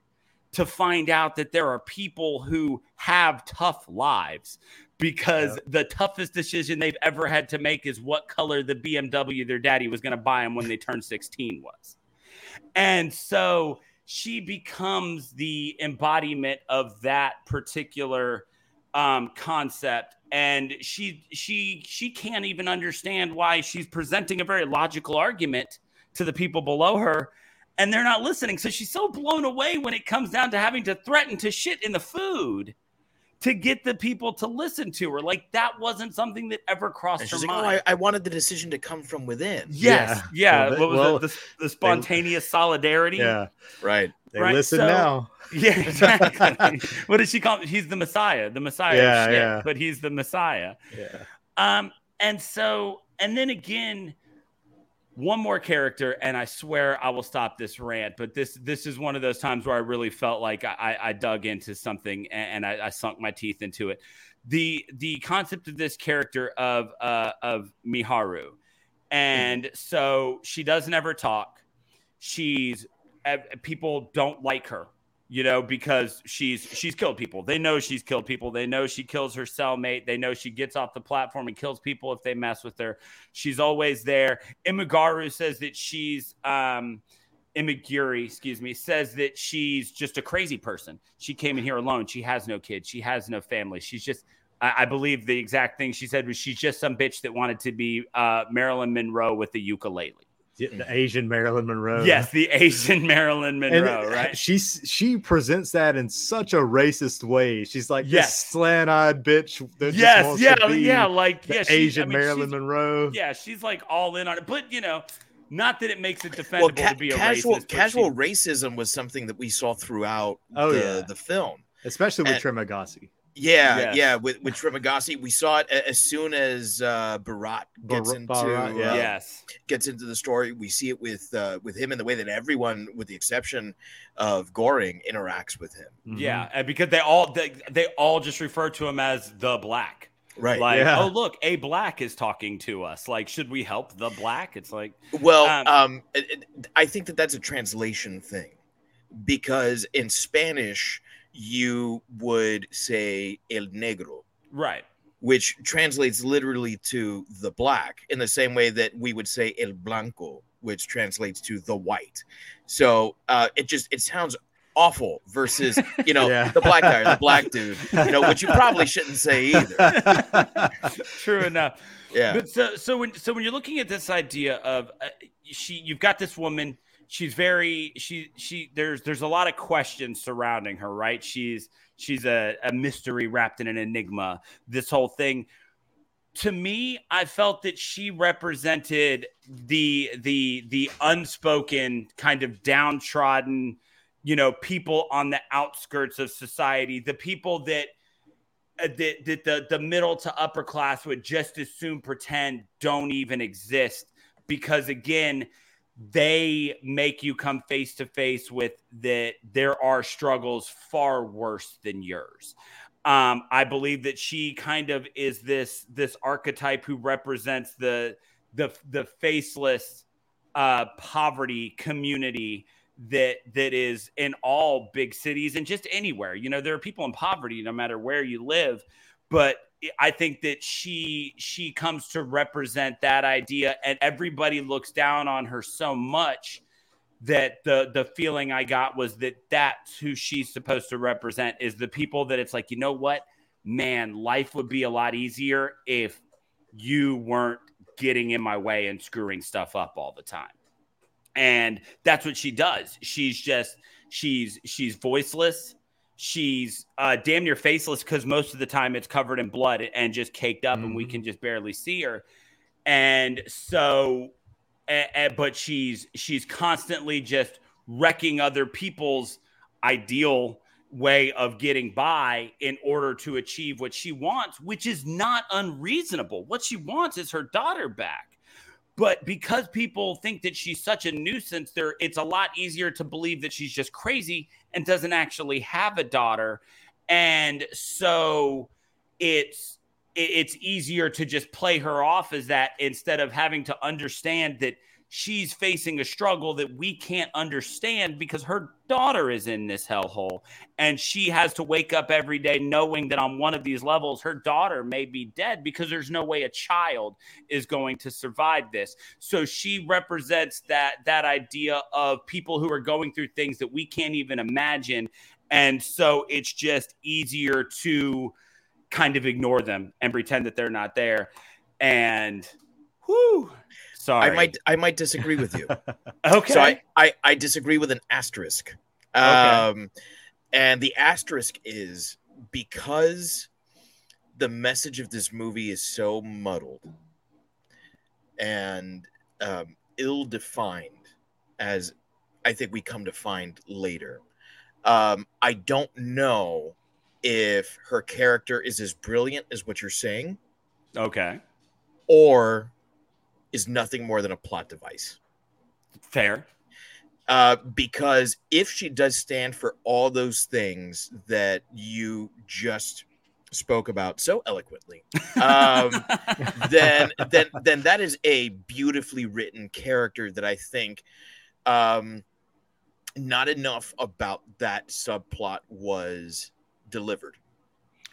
to find out that there are people who have tough lives because yeah. the toughest decision they've ever had to make is what color the BMW their daddy was going to buy them when they turned 16 was. And so she becomes the embodiment of that particular um, concept and she she she can't even understand why she's presenting a very logical argument to the people below her and they're not listening. So she's so blown away when it comes down to having to threaten to shit in the food to get the people to listen to her. Like that wasn't something that ever crossed her like, mind. Oh, I, I, wanted the decision to come from within. Yes. Yeah. yeah. Well, what was well, it? The, the spontaneous they, solidarity. Yeah. Right. They Right, listen so- now. Yeah, exactly. what does she call him? He's the Messiah, the Messiah. Yeah, shit, yeah. But he's the Messiah. Yeah. Um, and so, and then again, one more character, and I swear I will stop this rant. But this this is one of those times where I really felt like I, I dug into something and, and I, I sunk my teeth into it. The the concept of this character of uh, of Miharu, and so she doesn't ever talk. She's uh, people don't like her you know because she's she's killed people. They know she's killed people. They know she kills her cellmate. They know she gets off the platform and kills people if they mess with her. She's always there. Imagaru says that she's um Imoguiri excuse me says that she's just a crazy person. She came in here alone. She has no kids. She has no family. She's just I, I believe the exact thing she said was she's just some bitch that wanted to be uh, Marilyn Monroe with the ukulele. Yeah, The hmm. Asian Marilyn Monroe. Yes, the Asian Marilyn And Monroe, right? She's she presents that in such a racist way. She's like Yes. slant-eyed bitch. That just Yes, wants yeah, to be yeah, like the yeah, she- Asian I mean, Marilyn Monroe. Yeah, she's like all in on it, but you know, not that it makes it defendable Well, ca- to be a casual racist. casual she- racism was something that we saw throughout Oh, the, yeah. the film. Especially with And- Trimagasi. Yeah, Yes. yeah. With with Trimagasi, we saw it as soon as uh, Baharat gets Bar- into Baharat, yeah. uh, yes, gets into the story. We see it with uh, with him and the way that everyone, with the exception of Goreng, interacts with him. Mhm. yeah, and because they all they, they all just refer to him as the black. Right. Like, Yeah. oh look, a black is talking to us. Like, should we help the black? It's like, Well, Um, um, it- it- I think that that's a translation thing because in Spanish you would say el negro, right, which translates literally to the black, in the same way that we would say el blanco, which translates to the white. So uh, it just it sounds awful versus you know Yeah. the black guy the black dude, you know, which you probably shouldn't say either. true enough. Yeah. But so so when so when you're looking at this idea of uh, she, you've got this woman. She's very she she there's there's a lot of questions surrounding her, right? She's she's a, a mystery wrapped in an enigma. This whole thing. To me, I felt that she represented the the the unspoken kind of downtrodden, you know, people on the outskirts of society, the people that uh, that, that the the middle to upper class would just as soon pretend don't even exist because again they make you come face to face with that there are struggles far worse than yours um, i believe that she kind of is this this archetype who represents the the the faceless uh, poverty community that that is in all big cities and just anywhere. You know, there are people in poverty no matter where you live, but I think that she she comes to represent that idea and everybody looks down on her so much that the the feeling I got was that that's who she's supposed to represent is the people that it's like, you know what? Man, life would be a lot easier if you weren't getting in my way and screwing stuff up all the time. And that's what she does. She's just she's she's voiceless she's uh damn near faceless because most of the time it's covered in blood and just caked up and we can just barely see her. And so but she's she's constantly just wrecking other people's ideal way of getting by in order to achieve what she wants which is not unreasonable. What she wants is her daughter back but because people think that she's such a nuisance there it's a lot easier to believe that she's just crazy and doesn't actually have a daughter. And so it's it's easier to just play her off as that instead of having to understand that she's facing a struggle that we can't understand because her daughter is in this hellhole and she has to wake up every day knowing that on one of these levels her daughter may be dead because there's no way a child is going to survive this. So she represents that that idea of people who are going through things that we can't even imagine. And so it's just easier to kind of ignore them and pretend that they're not there. And whoo sorry I might I might disagree with you. okay So I, I, I disagree with an asterisk. Um, and the asterisk is because the message of this movie is so muddled and um, ill defined as I think we come to find later. Um, I don't know if her character is as brilliant as what you're saying, Okay. or is nothing more than a plot device. Fair. Uh, because if she does stand for all those things that you just spoke about so eloquently, um, then then then that is a beautifully written character that I think um, not enough about that subplot was delivered.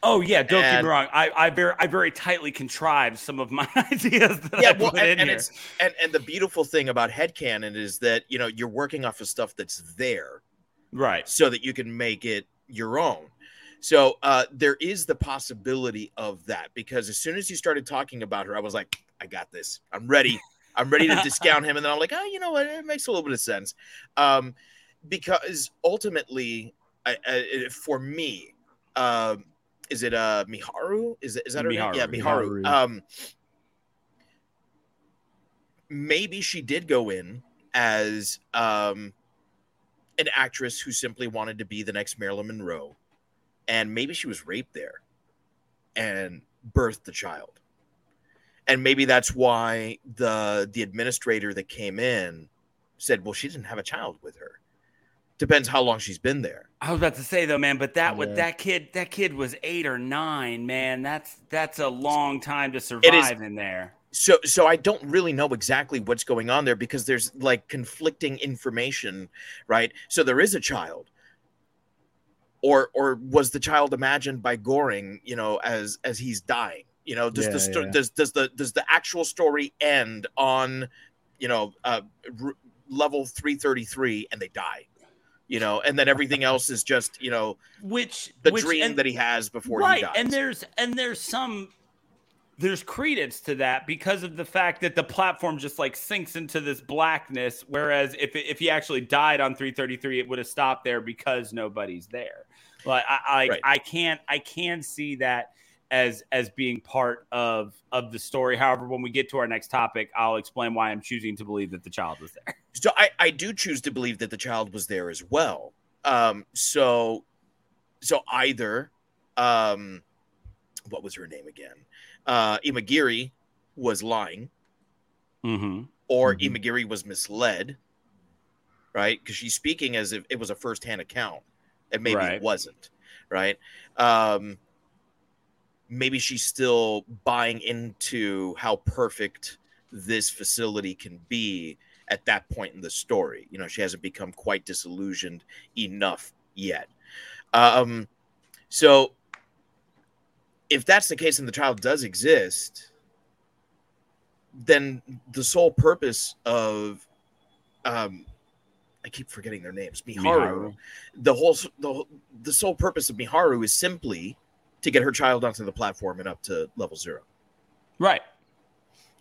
Oh yeah, don't get me wrong. I, I very I very tightly contrived some of my ideas that yeah, I well, put and, in and here. it's and, and the beautiful thing about headcanon is that you know you're working off of stuff that's there Right. so that you can make it your own. So uh, there is the possibility of that because as soon as you started talking about her, I was like, I got this. I'm ready. I'm ready to discount him, and then I'm like, oh, you know what? It makes a little bit of sense, um, because ultimately, I, I, for me, um, is it uh Miharu? Is it is that her name? Yeah, Miharu. Miharu. Um, maybe she did go in as um an actress who simply wanted to be the next Marilyn Monroe, and maybe she was raped there and birthed the child. And maybe that's why the the administrator that came in said, "Well, she didn't have a child with her." Depends how long she's been there. I was about to say though, man, but that with Yeah. that kid, that kid was eight or nine, man. That's that's a long time to survive in there. so so i don't really know exactly what's going on there because there's like conflicting information right so there is a child or or was the child imagined by Goreng you know as as he's dying you know does Yeah, the sto- yeah. does does the does the actual story end on you know uh r- level 333 and they die you know and then everything else is just you know Which the which, dream and- that he has before he right, dies and there's and there's some there's credence to that because of the fact that the platform just like sinks into this blackness. Whereas if if he actually died on 333, it would have stopped there because nobody's there. But I I, Right. I can't I can see that as as being part of of the story. However, when we get to our next topic, I'll explain why I'm choosing to believe that the child was there. So I, I do choose to believe that the child was there as well. Um, so so either um what was her name again? Uh Imoguiri was lying, Mm-hmm. or Mhm. Imoguiri was misled, right? Because she's speaking as if it was a first-hand account, and maybe Right. it wasn't, right? Um maybe she's still buying into how perfect this facility can be at that point in the story. You know, she hasn't become quite disillusioned enough yet. Um, so if that's the case and the child does exist, then the sole purpose of um I keep forgetting their names, Miharu. Miharu. The whole the, the sole purpose of Miharu is simply to get her child onto the platform and up to level zero Right.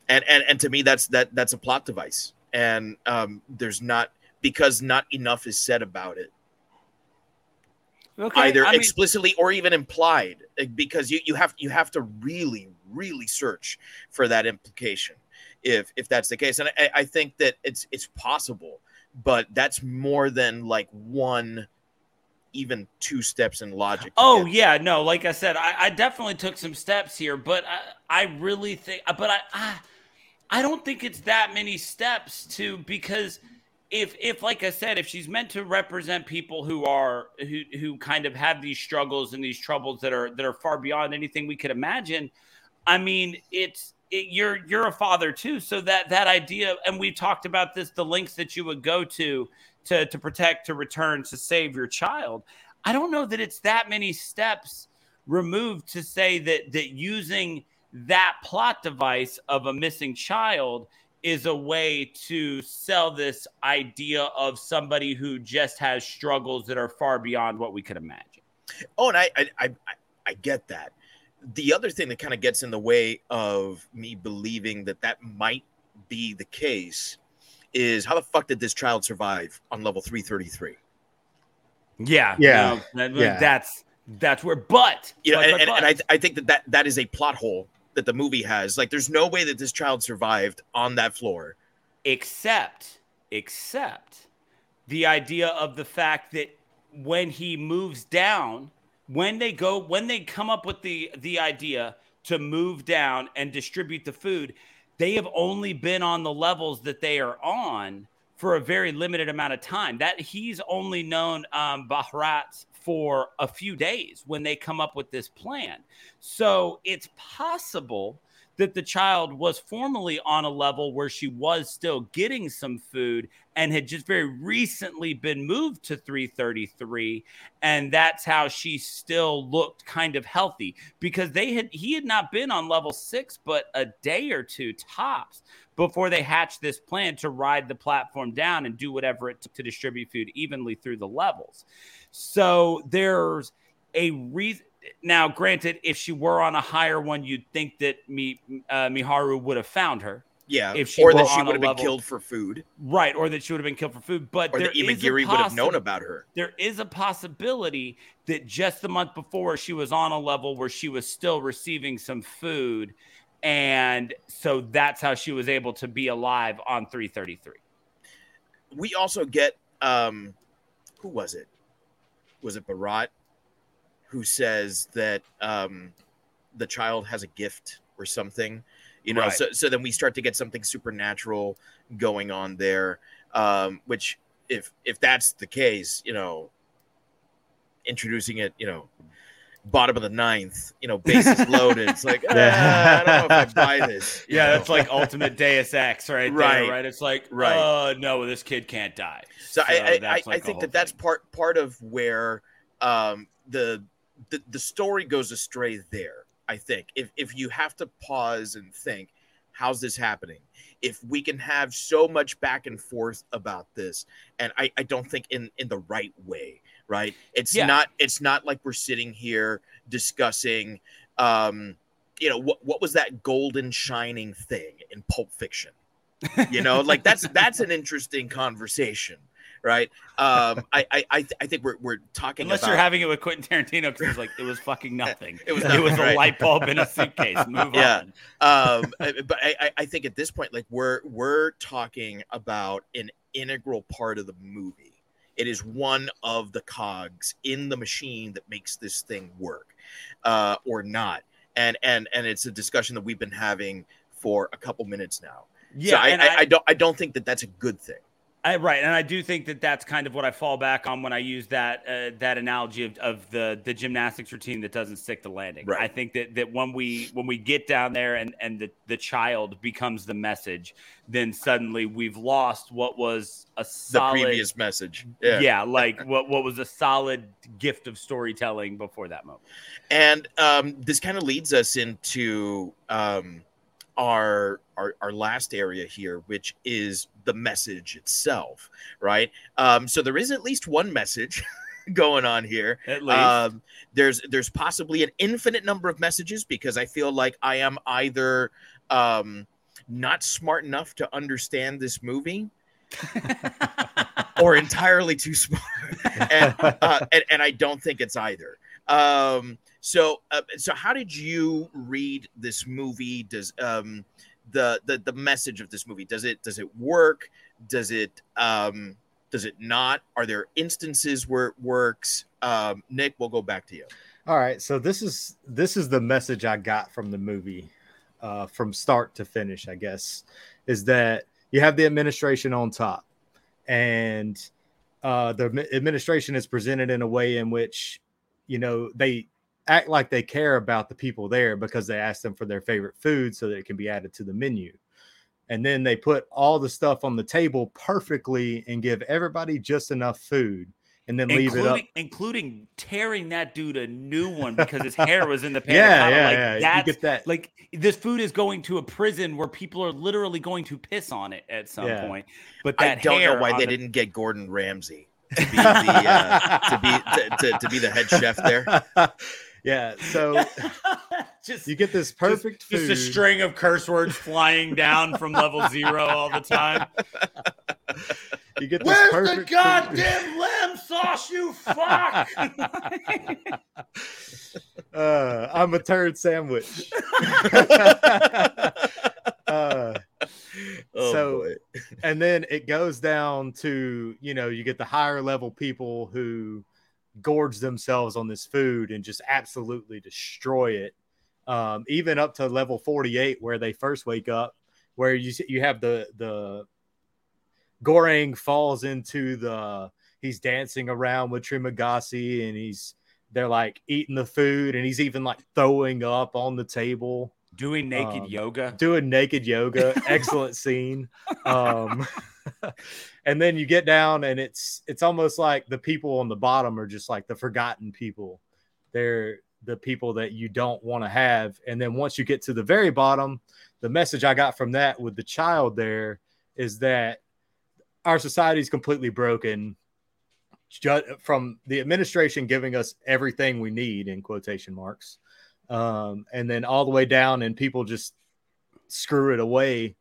and and and to me that's that that's a plot device and um there's not because not enough is said about it Okay. either I mean- explicitly or even implied uh, because you you have you have to really really search for that implication if if that's the case and i, I think that it's it's possible but that's more than like one even two steps in logic Oh yeah, no. Like I said, I, I definitely took some steps here, but I, I really think, but I, I, I don't think it's that many steps to because if, if like I said, if she's meant to represent people who are who who kind of have these struggles and these troubles that are that are far beyond anything we could imagine, I mean, it's it, you're you're a father too, so that that idea, and we talked about this, the links that you would go to to to protect, to return, to save your child. I don't know that it's that many steps removed to say that that using that plot device of a missing child is a way to sell this idea of somebody who just has struggles that are far beyond what we could imagine. Oh, and I I I, I- I get that. The other thing that kind of gets in the way of me believing that that might be the case is how the fuck did this child survive on level 333? Yeah, Yeah, no, that- yeah. that's that's where. But You know, but- and, but- and, and but- I, I think that, that that is a plot hole that the movie has. Like, there's no way that this child survived on that floor. except except the idea of the fact that when he moves down, when they go, when they come up with the the idea to move down and distribute the food, they have only been on the levels that they are on for a very limited amount of time. That he's only known um, Bahrats for a few days when they come up with this plan. So it's possible that the child was formerly on a level where she was still getting some food and had just very recently been moved to 333 and that's how she still looked kind of healthy because they had he had not been on level 6 but a day or two tops before they hatched this plan to ride the platform down and do whatever it took to distribute food evenly through the levels so there's a reason now, granted, if she were on a higher one, you'd think that Mi, uh, Miharu would have found her. Yeah, if she or that she would have been level- killed for food, right? Or that she would have been killed for food. But or there that Imoguiri would have known about her. There is a possibility that just the month before she was on a level where she was still receiving some food, and so that's how she was able to be alive on 333. We also get um, who was it? Was it Baharat who says that um, the child has a gift or something? You know, Right. so so then we start to get something supernatural going on there. Um, which, if if that's the case, you know, introducing it, you know, bottom of the ninth, you know, bases loaded. It's like, Yeah. "Ah, I don't know if I buy this. you Yeah, know? that's like ultimate Deus Ex, right? Right. There, right. It's like, Right. uh, no, this kid can't die. So, I, I, I, that's I like a think whole that that's part part of where um, the, the the story goes astray. There, I think if if you have to pause and think, how's this happening? If we can have so much back and forth about this, and I, I don't think in in the right way, right? It's Yeah. not it's not like we're sitting here discussing, um, you know, what what was that golden shining thing in Pulp Fiction? you know like that's that's an interesting conversation right um i i i, th- I think we're, we're talking Unless about you're having it with Quentin Tarantino, because it's like it was fucking nothing. It was it was nothing, a light bulb in a suitcase. Move Yeah. on. um but I, I- I think at this point like we're we're talking about an integral part of the movie it is one of the cogs in the machine that makes this thing work uh or not. And and and it's a discussion that we've been having for a couple minutes now. Yeah, so I, I, I- I don't i don't think that that's a good thing I, right, and I do think that that's kind of what I fall back on when I use that uh, that analogy of, of the the gymnastics routine that doesn't stick the landing. Right. I think that that when we when we get down there and and the the child becomes the message, then suddenly we've lost what was a the solid previous message yeah. like what what was a solid gift of storytelling before that moment. and um, this kind of leads us into um, our, our our last area here, which is the message itself, right? Um, so there is at least one message going on here. At least. Um, there's there's possibly an infinite number of messages because I feel like I am either um, not smart enough to understand this movie. or entirely too smart and, uh, and and I don't think it's either. Um, so uh, so how did you read this movie? Does um the the the message of this movie does it does it work? Does it um does it not? Are there instances where it works? Um, Nick, we'll go back to you. All right, so this is this is the message I got from the movie, uh, from start to finish. I guess is that you have the administration on top, and uh, the administration is presented in a way in which you know they act like they care about the people there because they ask them for their favorite food so that it can be added to the menu. And then they put all the stuff on the table perfectly and give everybody just enough food and then leave it up including, including tearing that dude a new one because his hair was in the panna Yeah, yeah, like, yeah. You get that. Like this food is going to a prison where people are literally going to piss on it at some Yeah. point. But I that don't know hair why they the- didn't get Gordon Ramsay to be the uh, to be to, to, to be the head chef there. yeah, so just you get this perfect just, food. just a string of curse words flying down from level zero all the time. you get this Where's the perfect food. goddamn lamb sauce, you fuck? Uh, I'm a turd sandwich. uh, Oh, so boy. and then it goes down to you know you get the higher level people who gorge themselves on this food and just absolutely destroy it. Um, even up to level 48 where they first wake up where you see- you have the the Goreng falls into the he's dancing around with Trimagasi and he's they're like eating the food and he's even like throwing up on the table. Doing naked Um, yoga. doing naked yoga. Excellent scene. Um and then you get down and it's it's almost like the people on the bottom are just like the forgotten people. They're the people that you don't want to have. And then once you get to the very bottom the message i got from that with the child there is that our society is completely broken from the administration giving us everything we need in quotation marks um, and then all the way down and people just screw it away.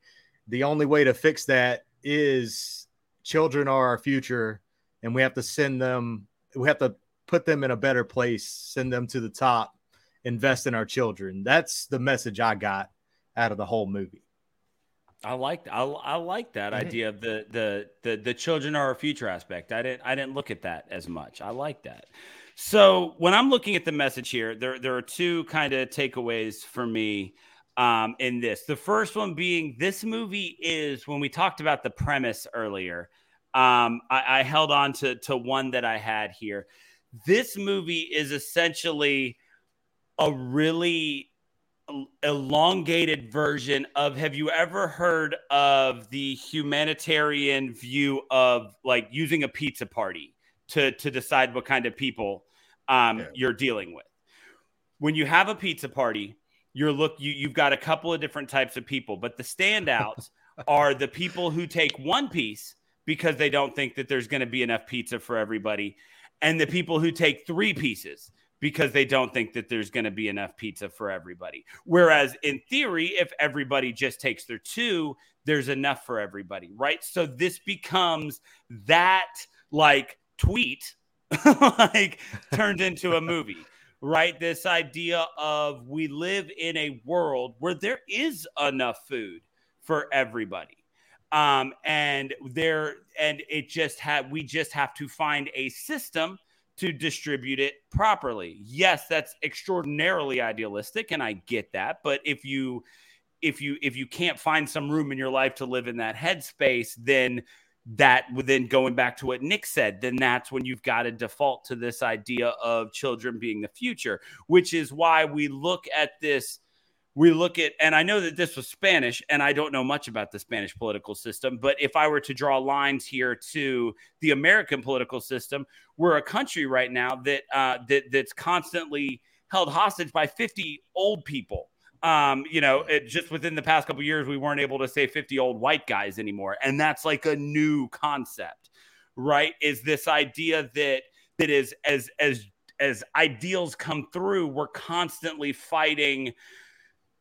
The only way to fix that is children are our future and we have to send them we have to put them in a better place send them to the top invest in our children that's the message i got out of the whole movie I like I, I like that Mm-hmm. idea of the, the the the children are our future aspect. I didn't I didn't look at that as much. I like that. So when I'm looking at the message here, there there are two kind of takeaways for me um, in this. The first one being this movie is when we talked about the premise earlier. Um, I, I held on to to one that I had here. This movie is essentially a really elongated version of have you ever heard of the humanitarian view of like using a pizza party to to decide what kind of people um, Yeah. you're dealing with when you have a pizza party you're look you you've got a couple of different types of people but the standouts are the people who take one piece because they don't think that there's going to be enough pizza for everybody and the people who take three pieces because they don't think that there's going to be enough pizza for everybody. Whereas in theory, if everybody just takes their two, there's enough for everybody, right? So this becomes that like tweet like turned into a movie, right? This idea of we live in a world where there is enough food for everybody. Um, and there and it just had we just have to find a system to distribute it properly. Yes, that's extraordinarily idealistic and I get that, but if you if you if you can't find some room in your life to live in that headspace, then that then going back to what Nick said, then that's when you've got to default to this idea of children being the future, which is why we look at this we look at and i know that this was spanish and i don't know much about the spanish political system but if i were to draw lines here to the american political system we're a country right now that uh, that that's constantly held hostage by 50 old people um, you know it, just within the past couple years we weren't able to say 50 old white guys anymore. And that's like a new concept right? Is this idea that that is as as as ideals come through we're constantly fighting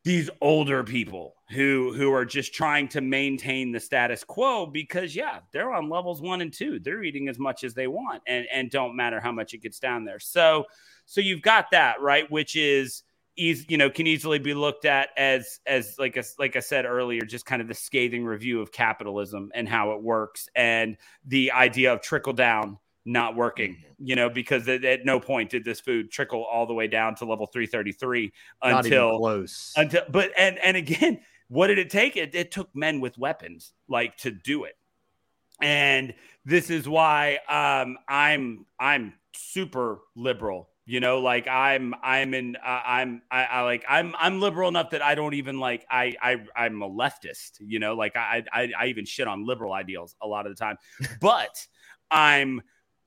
these older people who who are just trying to maintain the status quo because yeah they're on levels one and two. They're eating as much as they want and and don't matter how much it gets down there. So so you've got that right? Which is easy you know can easily be looked at as as like a, like i said earlier just kind of the scathing review of capitalism and how it works and the idea of trickle down not working, you know, because at, at no point did this food trickle all the way down to level 333 Not even until close. until but and and again, what did it take? It, it took men with weapons like to do it. And this is why um I'm I'm super liberal you know like i'm i'm in uh, i'm I, I like i'm i'm liberal enough that i don't even like i i i'm a leftist you know? Like i i, I even shit on liberal ideals a lot of the time. But i'm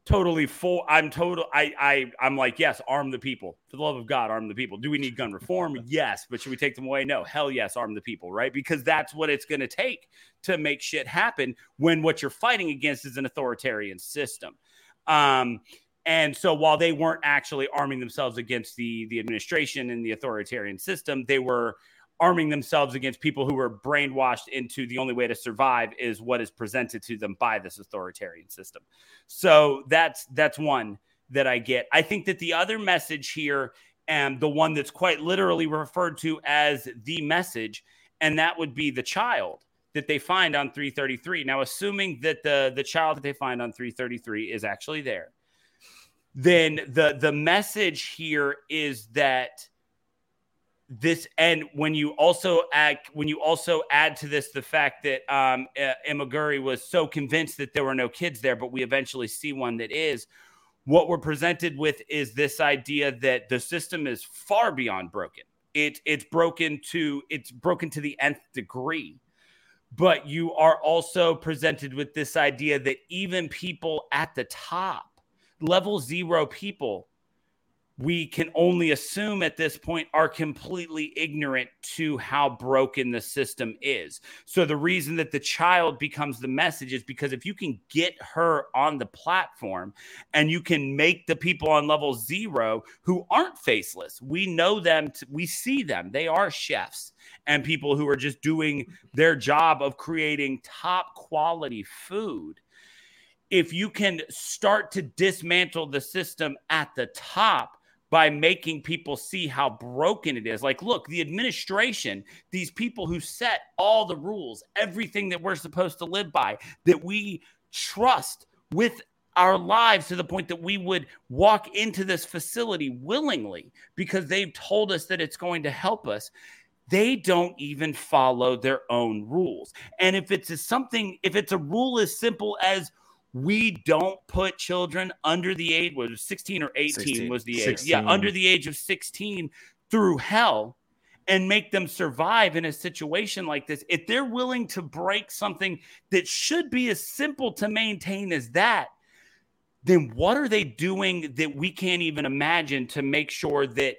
totally full i'm total i i i'm like yes arm the people. For the love of god arm the people. Do we need gun reform? Yes. But should we take them away? No. Hell yes arm the people right? Because that's what it's going to take to make shit happen when what you're fighting against is an authoritarian system. Um and so while they weren't actually arming themselves against the the administration and the authoritarian system they were arming themselves against people who were brainwashed into the only way to survive is what is presented to them by this authoritarian system. So that's that's one that I get. I think that the other message here and the one that's quite literally referred to as the message and that would be the child that they find on 333. Now, assuming that the the child that they find on 333 is actually there, then the the message here is that this and when you also add when you also add to this the fact that um uh, Imoguiri was so convinced that there were no kids there but we eventually see one that is what we're presented with is this idea that the system is far beyond broken. It it's broken to it's broken to the nth degree. But you are also presented with this idea that even people at the top level 0 people we can only assume at this point are completely ignorant to how broken the system is. So the reason that the child becomes the message is because if you can get her on the platform and you can make the people on level 0 who aren't faceless, we know them, we see them. They are chefs and people who are just doing their job of creating top quality food if you can start to dismantle the system at the top by making people see how broken it is. Like, look, the administration, these people who set all the rules, everything that we're supposed to live by, that we trust with our lives to the point that we would walk into this facility willingly because they've told us that it's going to help us. They don't even follow their own rules. And if it's a something, if it's a rule as simple as we don't put children under the age was 16 or 18 16. was the age 16. yeah under the age of 16 through hell and make them survive in a situation like this if they're willing to break something that should be as simple to maintain as that then what are they doing that we can't even imagine to make sure that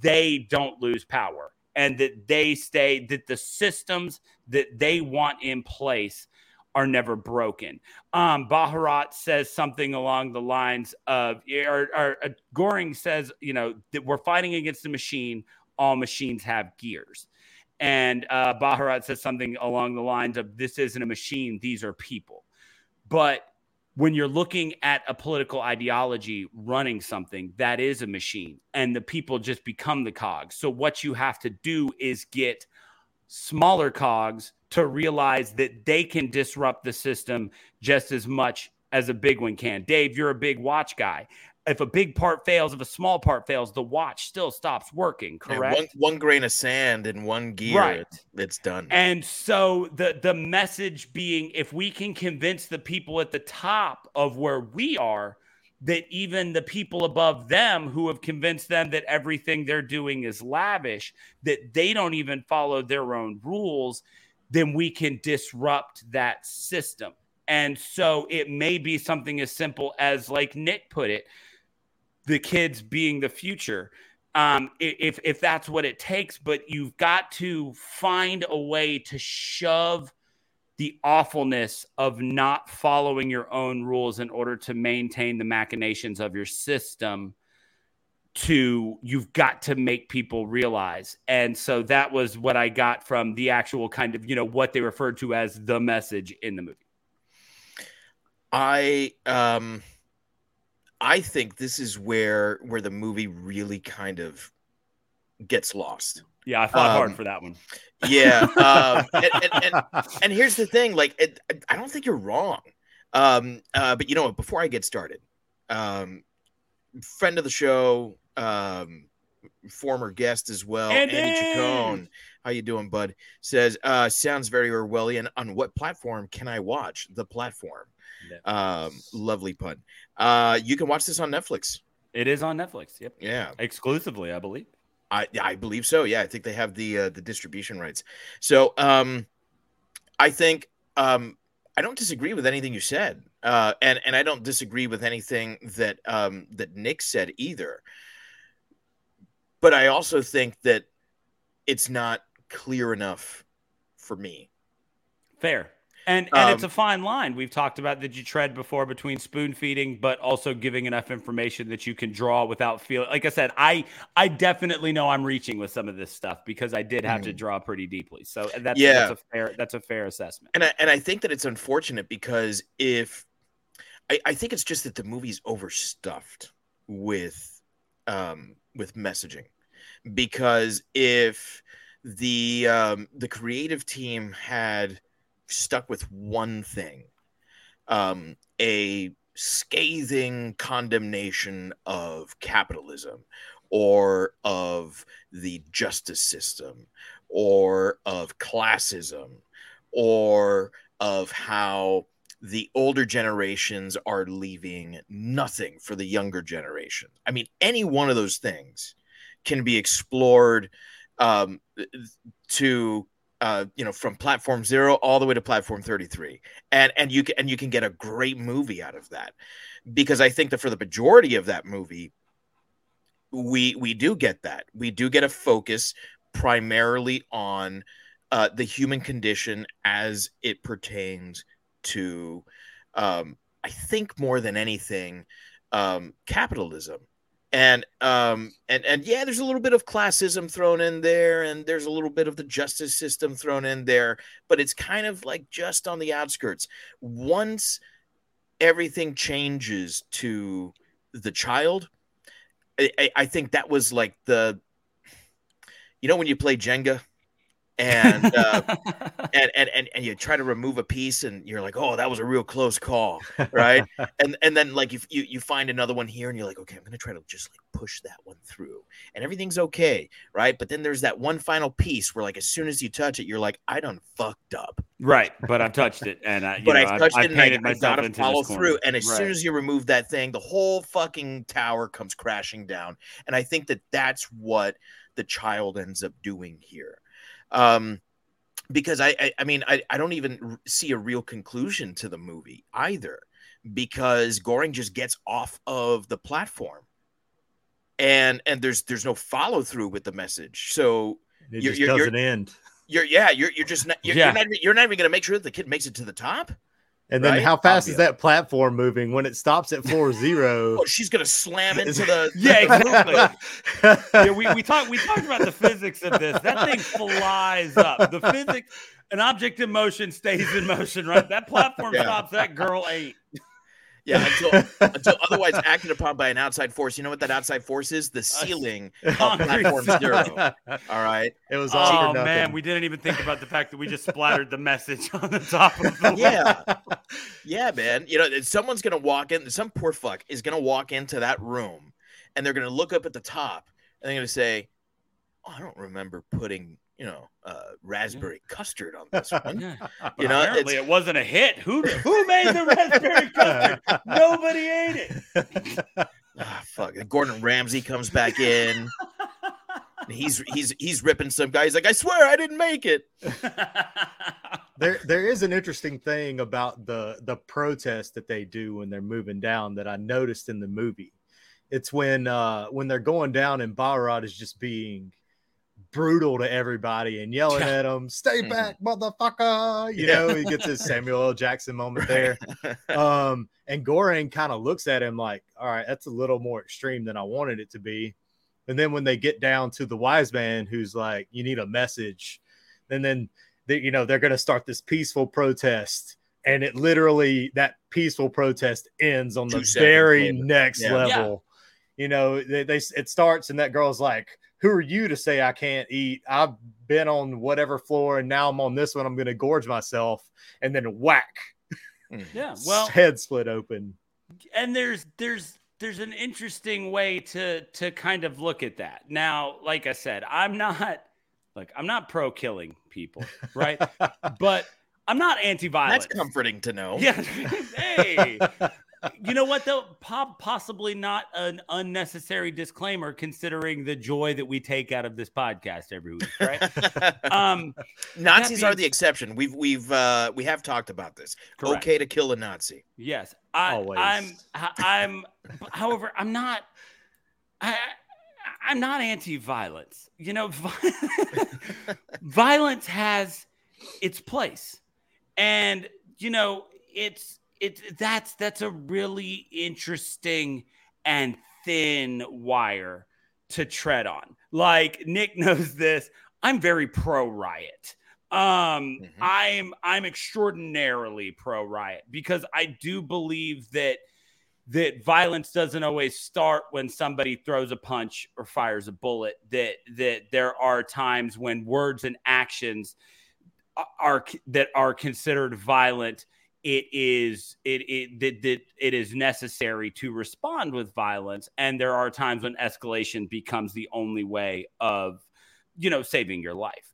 they don't lose power and that they stay that the systems that they want in place are never broken. Um, Baharat says something along the lines of, or, or uh, Goreng says, you know, that we're fighting against the machine. All machines have gears. And uh, Baharat says something along the lines of, this isn't a machine, these are people. But when you're looking at a political ideology running something, that is a machine, and the people just become the cogs. So, what you have to do is get smaller cogs to realize that they can disrupt the system just as much as a big one can. Dave, you're a big watch guy. If a big part fails, if a small part fails, the watch still stops working, correct? One, one, grain of sand in one gear, right. it's, it's done. And so the the message being if we can convince the people at the top of where we are that even the people above them who have convinced them that everything they're doing is lavish, that they don't even follow their own rules, then we can disrupt that system. And so it may be something as simple as, like Nick put it, the kids being the future. Um, if if that's what it takes, but you've got to find a way to shove the awfulness of not following your own rules in order to maintain the machinations of your system to you've got to make people realize. And so that was what i got from the actual kind of you know what they referred to as the message in the movie. I um i think this is where where the movie really kind of gets lost. Yeah i fought um, hard for that one. yeah um and, and, and, and, here's the thing like it, i don't think you're wrong. Um uh but you know what? before i get started um friend of the show um, former guest as well, Andy, Andy Chacon. How you doing, bud? Says, uh, sounds very Orwellian. On what platform can I watch the platform? Um, lovely pun. Uh, you can watch this on Netflix. It is on Netflix. Yep. Yeah. Exclusively, I believe. I I believe so. Yeah, I think they have the uh, the distribution rights. So, um, I think um, I don't disagree with anything you said, uh, and and I don't disagree with anything that um, that Nick said either but I also think that it's not clear enough for me. Fair. And and um, it's a fine line. We've talked about that you tread before between spoon feeding, but also giving enough information that you can draw without feeling. Like I said, I I definitely know I'm reaching with some of this stuff because I did have mm. to draw pretty deeply. So that's yeah. that's a fair that's a fair assessment. And I, and I think that it's unfortunate because if I, I think it's just that the movie's overstuffed with um with messaging. Because if the um, the creative team had stuck with one thing um, a scathing condemnation of capitalism or of the justice system or of classism or of how the older generations are leaving nothing for the younger generation. I mean, any one of those things can be explored um, to uh, you know from platform zero all the way to platform 33 and and you can and you can get a great movie out of that. Because i think that for the majority of that movie we we do get that. We do get a focus primarily on uh, the human condition as it pertains to um, i think more than anything um, capitalism. And um and and yeah there's a little bit of classism thrown in there and there's a little bit of the justice system thrown in there but it's kind of like just on the outskirts. Once everything changes to the child i, I think that was like the you know when you play jenga and, uh, and and and and you try to remove a piece and you're like oh that was a real close call right? And and then like if you you find another one here and you're like okay i'm gonna try to just like push that one through and everything's okay right? But then there's that one final piece where like as soon as you touch it you're like i done fucked up. Right but i've touched it and I, but know, i touched I, it and I, I gotta into follow through and as Right. soon as you remove that thing the whole fucking tower comes crashing down and i think that that's what the child ends up doing here um because I, I, I mean, I, I don't even see a real conclusion to the movie either, because Goreng just gets off of the platform, and and there's there's no follow through with the message. So It You're- just you're- doesn't end. you're yeah, you're you're just not you're, Yeah. you're not you're not even gonna make sure that the kid makes it to the top. And then Right? how fast is that platform moving when it stops at floor zero? Oh, she's gonna slam into the Yeah, exactly. yeah, we, we talked we talked about the physics of this. That thing flies up. The physics, an object in motion stays in motion, right? That platform Yeah. stops. That girl ain't. Yeah until until otherwise acted upon by an outside force. You know what that outside force is? The ceiling of concrete platform zero. All right. It was um, all Oh man, we didn't even think about the fact that we just splattered the message on the top of the yeah yeah man you know someone's gonna walk in some poor fuck is gonna walk into that room and they're gonna look up at the top and they're gonna say oh, i don't remember putting you know uh raspberry custard on this one Yeah. You know, apparently it's- it wasn't a hit. Who who made the raspberry custard? Nobody ate it. ah, fuck gordon ramsay comes back in and he's he's he's ripping some guy he's like i swear i didn't make it there there is an interesting thing about the the protest that they do when they're moving down that I noticed in the movie. It's when uh when they're going down and Baharat is just being brutal to everybody and yelling Yeah. at them, "Stay Mhm. back, motherfucker!" You Yeah. know, he gets his Samuel L. Jackson moment there. Um, and Goreng kind of looks at him like, "All right, that's a little more extreme than I wanted it to be." And then when they get down to the wise man, who's like, "You need a message," and then they, you know they're going to start this peaceful protest, and it literally that peaceful protest ends on Two the very later. next Yeah. level. You know, they, they it starts, and that girl's like, "Who are you to say I can't eat? I've been on whatever floor, and now I'm on this one. I'm going to gorge myself." And then whack, hmm. yeah. Well, head split open. and there's there's there's an interesting way to to kind of look at that now like i said i'm not like i'm not pro killing people right but i'm not anti-violence that's comforting to know yeah hey you know what though Po- possibly not an unnecessary disclaimer considering the joy that we take out of this podcast every week right um nazis that are the exception we've we've uh we have talked about this Correct. okay to kill a nazi Yes, I, Always. I'm. I- I'm. however, I'm not. I, I'm not anti-violence. You know, violence has its place, and you know, it's it's that's that's a really interesting and thin wire to tread on. Like Nick knows this. I'm very pro riot. Um, Mhm. I'm I'm extraordinarily pro riot because I do believe that that violence doesn't always start when somebody throws a punch or fires a bullet. That that there are times when words and actions are that are considered violent it is it it that, that it is necessary to respond with violence. And there are times when escalation becomes the only way of you know saving your life.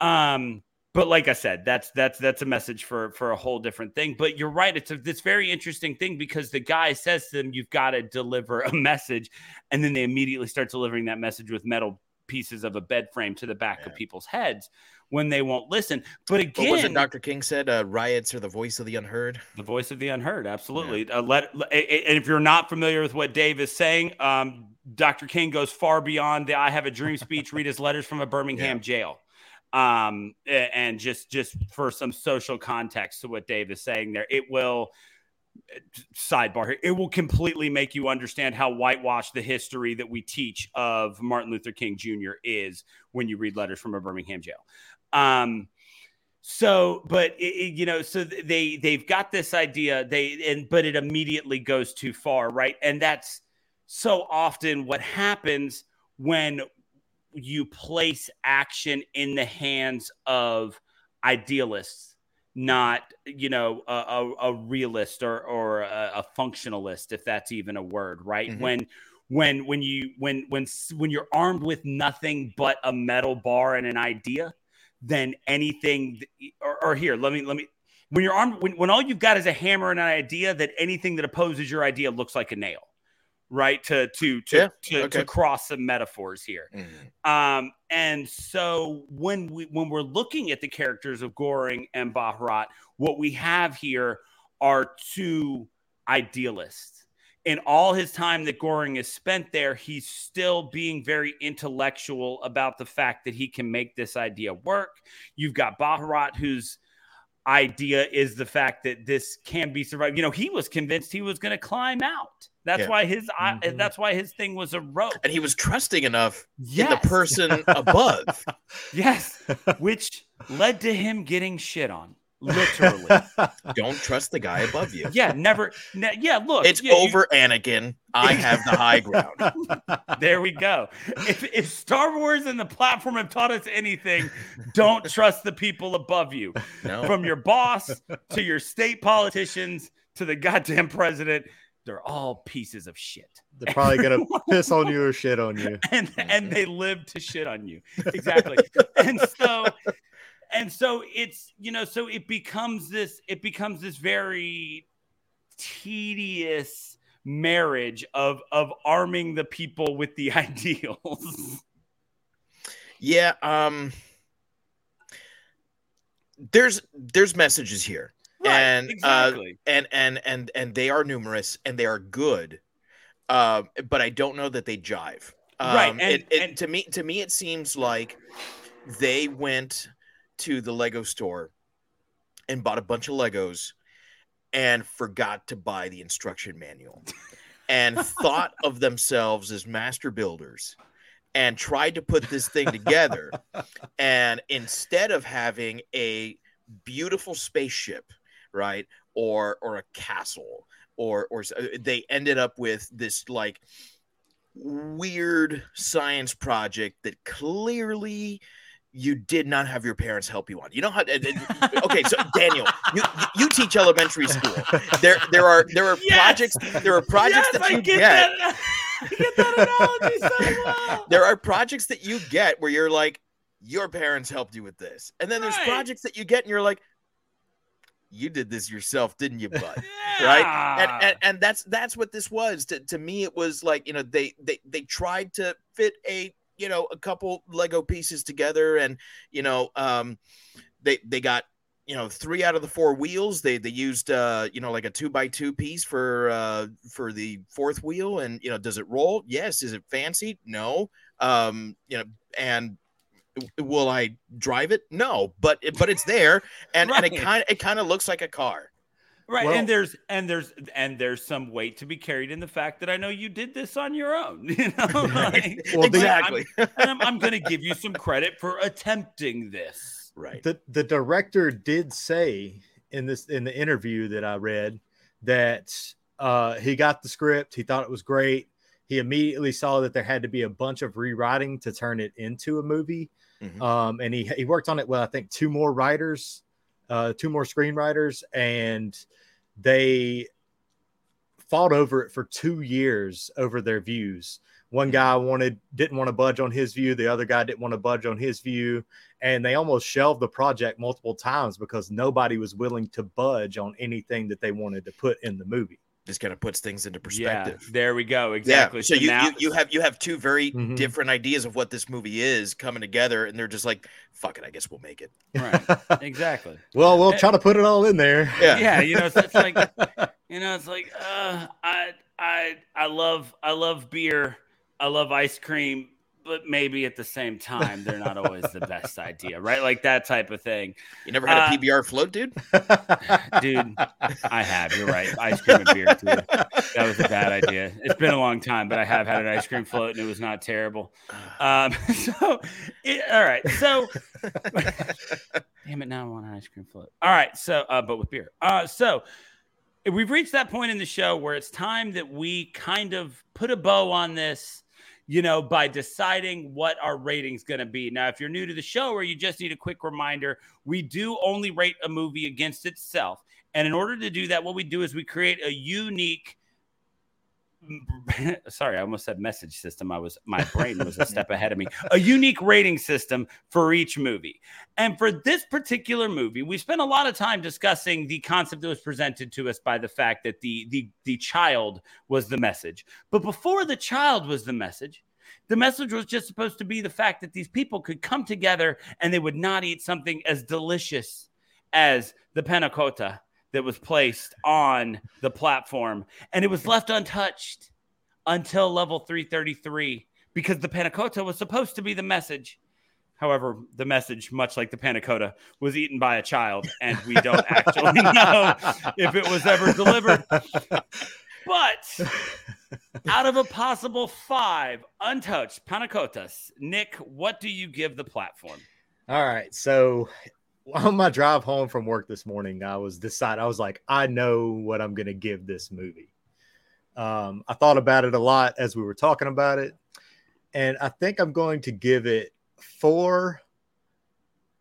Um but like i said that's that's that's a message for for a whole different thing. But you're right. It's a this very interesting thing because the guy says to them you've got to deliver a message. And then they immediately start delivering that message with metal pieces of a bed frame to the back yeah. of people's heads when they won't listen. But again, what was it Dr. King said? Uh, riots are the voice of the unheard. The voice of the unheard, absolutely. Yeah. Uh, let, and if you're not familiar with what Dave is saying, um, Dr. King goes far beyond the "I have a dream" speech. read his letters from a Birmingham yeah. jail, um, and just just for some social context to what Dave is saying there, it will sidebar here, it will completely make you understand how whitewashed the history that we teach of Martin Luther King Jr. is when you read letters from a Birmingham jail. Um, so, but it, it, you know, so they they've got this idea, they and but it immediately goes too far, right? And that's so often what happens when you place action in the hands of idealists not you know a, a, a realist or or a, a, functionalist if that's even a word right mm-hmm. when when when you when when when you're armed with nothing but a metal bar and an idea then anything or, or here let me let me when you're armed when, when all you've got is a hammer and an idea that anything that opposes your idea looks like a nail right to to to yeah, to, okay. to, cross some metaphors here mm-hmm. um and so when we when we're looking at the characters of goreng and Baharat what we have here are two idealists in all his time that Goreng is spent there, he's still being very intellectual about the fact that he can make this idea work. You've got Baharat, whose idea is the fact that this can be survived. You know, he was convinced he was going to climb out. That's yeah. why his mm-hmm. that's why his thing was a rope. And he was trusting enough yes. in the person above. yes, which led to him getting shit on. Literally. Don't trust the guy above you. Yeah, never. Ne- yeah, look. It's yeah, over, you... Anakin. I have the high ground. there we go. If, if Star Wars and the platform have taught us anything, don't trust the people above you. No. From your boss to your state politicians to the goddamn president, they're all pieces of shit. They're probably gonna piss on you or shit on you. And and mm-hmm. they live to shit on you. Exactly. and so and so it's you know so it becomes this it becomes this very tedious marriage of of arming the people with the ideals. Yeah um there's there's messages here. Right, and uh, exactly. uh, and and and and they are numerous and they are good uh, but i don't know that they jive. Um, right and, it, it, and to me to me it seems like they went to the Lego store and bought a bunch of Legos and forgot to buy the instruction manual and thought of themselves as master builders and tried to put this thing together. and instead of having a beautiful spaceship, right, or or a castle, or or uh, they ended up with this like weird science project that clearly you did not have your parents help you on. You know how? Okay, so Daniel, you you teach elementary school. There there are there are yes! projects there are projects yes, that you get. get. That, get that analogy so well. There are projects that you get where you're like, your parents helped you with this, and then there's right. projects that you get and you're like, you did this yourself, didn't you, bud? Yeah. Right? And, and and that's that's what this was. To to me, it was like you know they they they tried to fit a you know a couple Lego pieces together, and you know um, they they got you know three out of the four wheels. They they used uh, you know like a two by two piece for uh, for the fourth wheel, and you know does it roll? Yes. Is it fancy? No. Um, you know and will I drive it? No, but but it's there, and, right. and it kind of it kind of looks like a car. Right, well, and there's and there's and there's some weight to be carried in the fact that I know you did this on your own. You know, like, well, exactly. I'm, I'm, I'm going to give you some credit for attempting this. Right. The the director did say in this in the interview that I read that uh, he got the script, he thought it was great. He immediately saw that there had to be a bunch of rewriting to turn it into a movie. Mhm. Um, and he he worked on it with I think two more writers, uh, two more screenwriters, and they fought over it for two years over their views. One guy wanted didn't want to budge on his view, the other guy didn't want to budge on his view, and they almost shelved the project multiple times because nobody was willing to budge on anything that they wanted to put in the movie. This kind of puts things into perspective. Yeah, perspective. there we go. Exactly. Yeah. So, you, now- you you have you have two very Mhm. different ideas of what this movie is coming together, and they're just like, "Fuck it, I guess we'll make it." right. Exactly. Well, we'll Eh, try to put it all in there. Yeah. yeah, you know, it's, it's like you know, it's like uh, I I I love I love beer, I love ice cream, but maybe at the same time they're not always the best idea, right? Like that type of thing, You never had Uh, a PBR float, dude? dude. I have. You're right. Ice cream and beer too. That was a bad idea. It's been a long time, but I have had an ice cream float and it was not terrible. Um, so, it, all right. So, damn it, now I want an ice cream float. All right. So, uh, but with beer. Uh, so, we've reached that point in the show where it's time that we kind of put a bow on this, you know, by deciding what our rating's going to be. Now, if you're new to the show or you just need a quick reminder, we do only rate a movie against itself. And in order to do that, what we do is we create a unique sorry, I almost said message system. I was my brain was a step ahead of me. A unique rating system for each movie. And for this particular movie, we spent a lot of time discussing the concept that was presented to us by the fact that the the the child was the message. But before the child was the message, the message was just supposed to be the fact that these people could come together and they would not eat something as delicious as the panna cotta that was placed on the platform. And it was left untouched until level 333 because the panna cotta was supposed to be the message. However the message much like the panna cotta, was eaten by a child and we don't actually know if it was ever delivered. But out of a possible five untouched panna cottas, nick what do you give the platform? All right. So on my drive home from work this morning, I was decided I was like, I know what I'm gonna give this movie. Um, I thought about it a lot as we were talking about it, and I think I'm going to give it four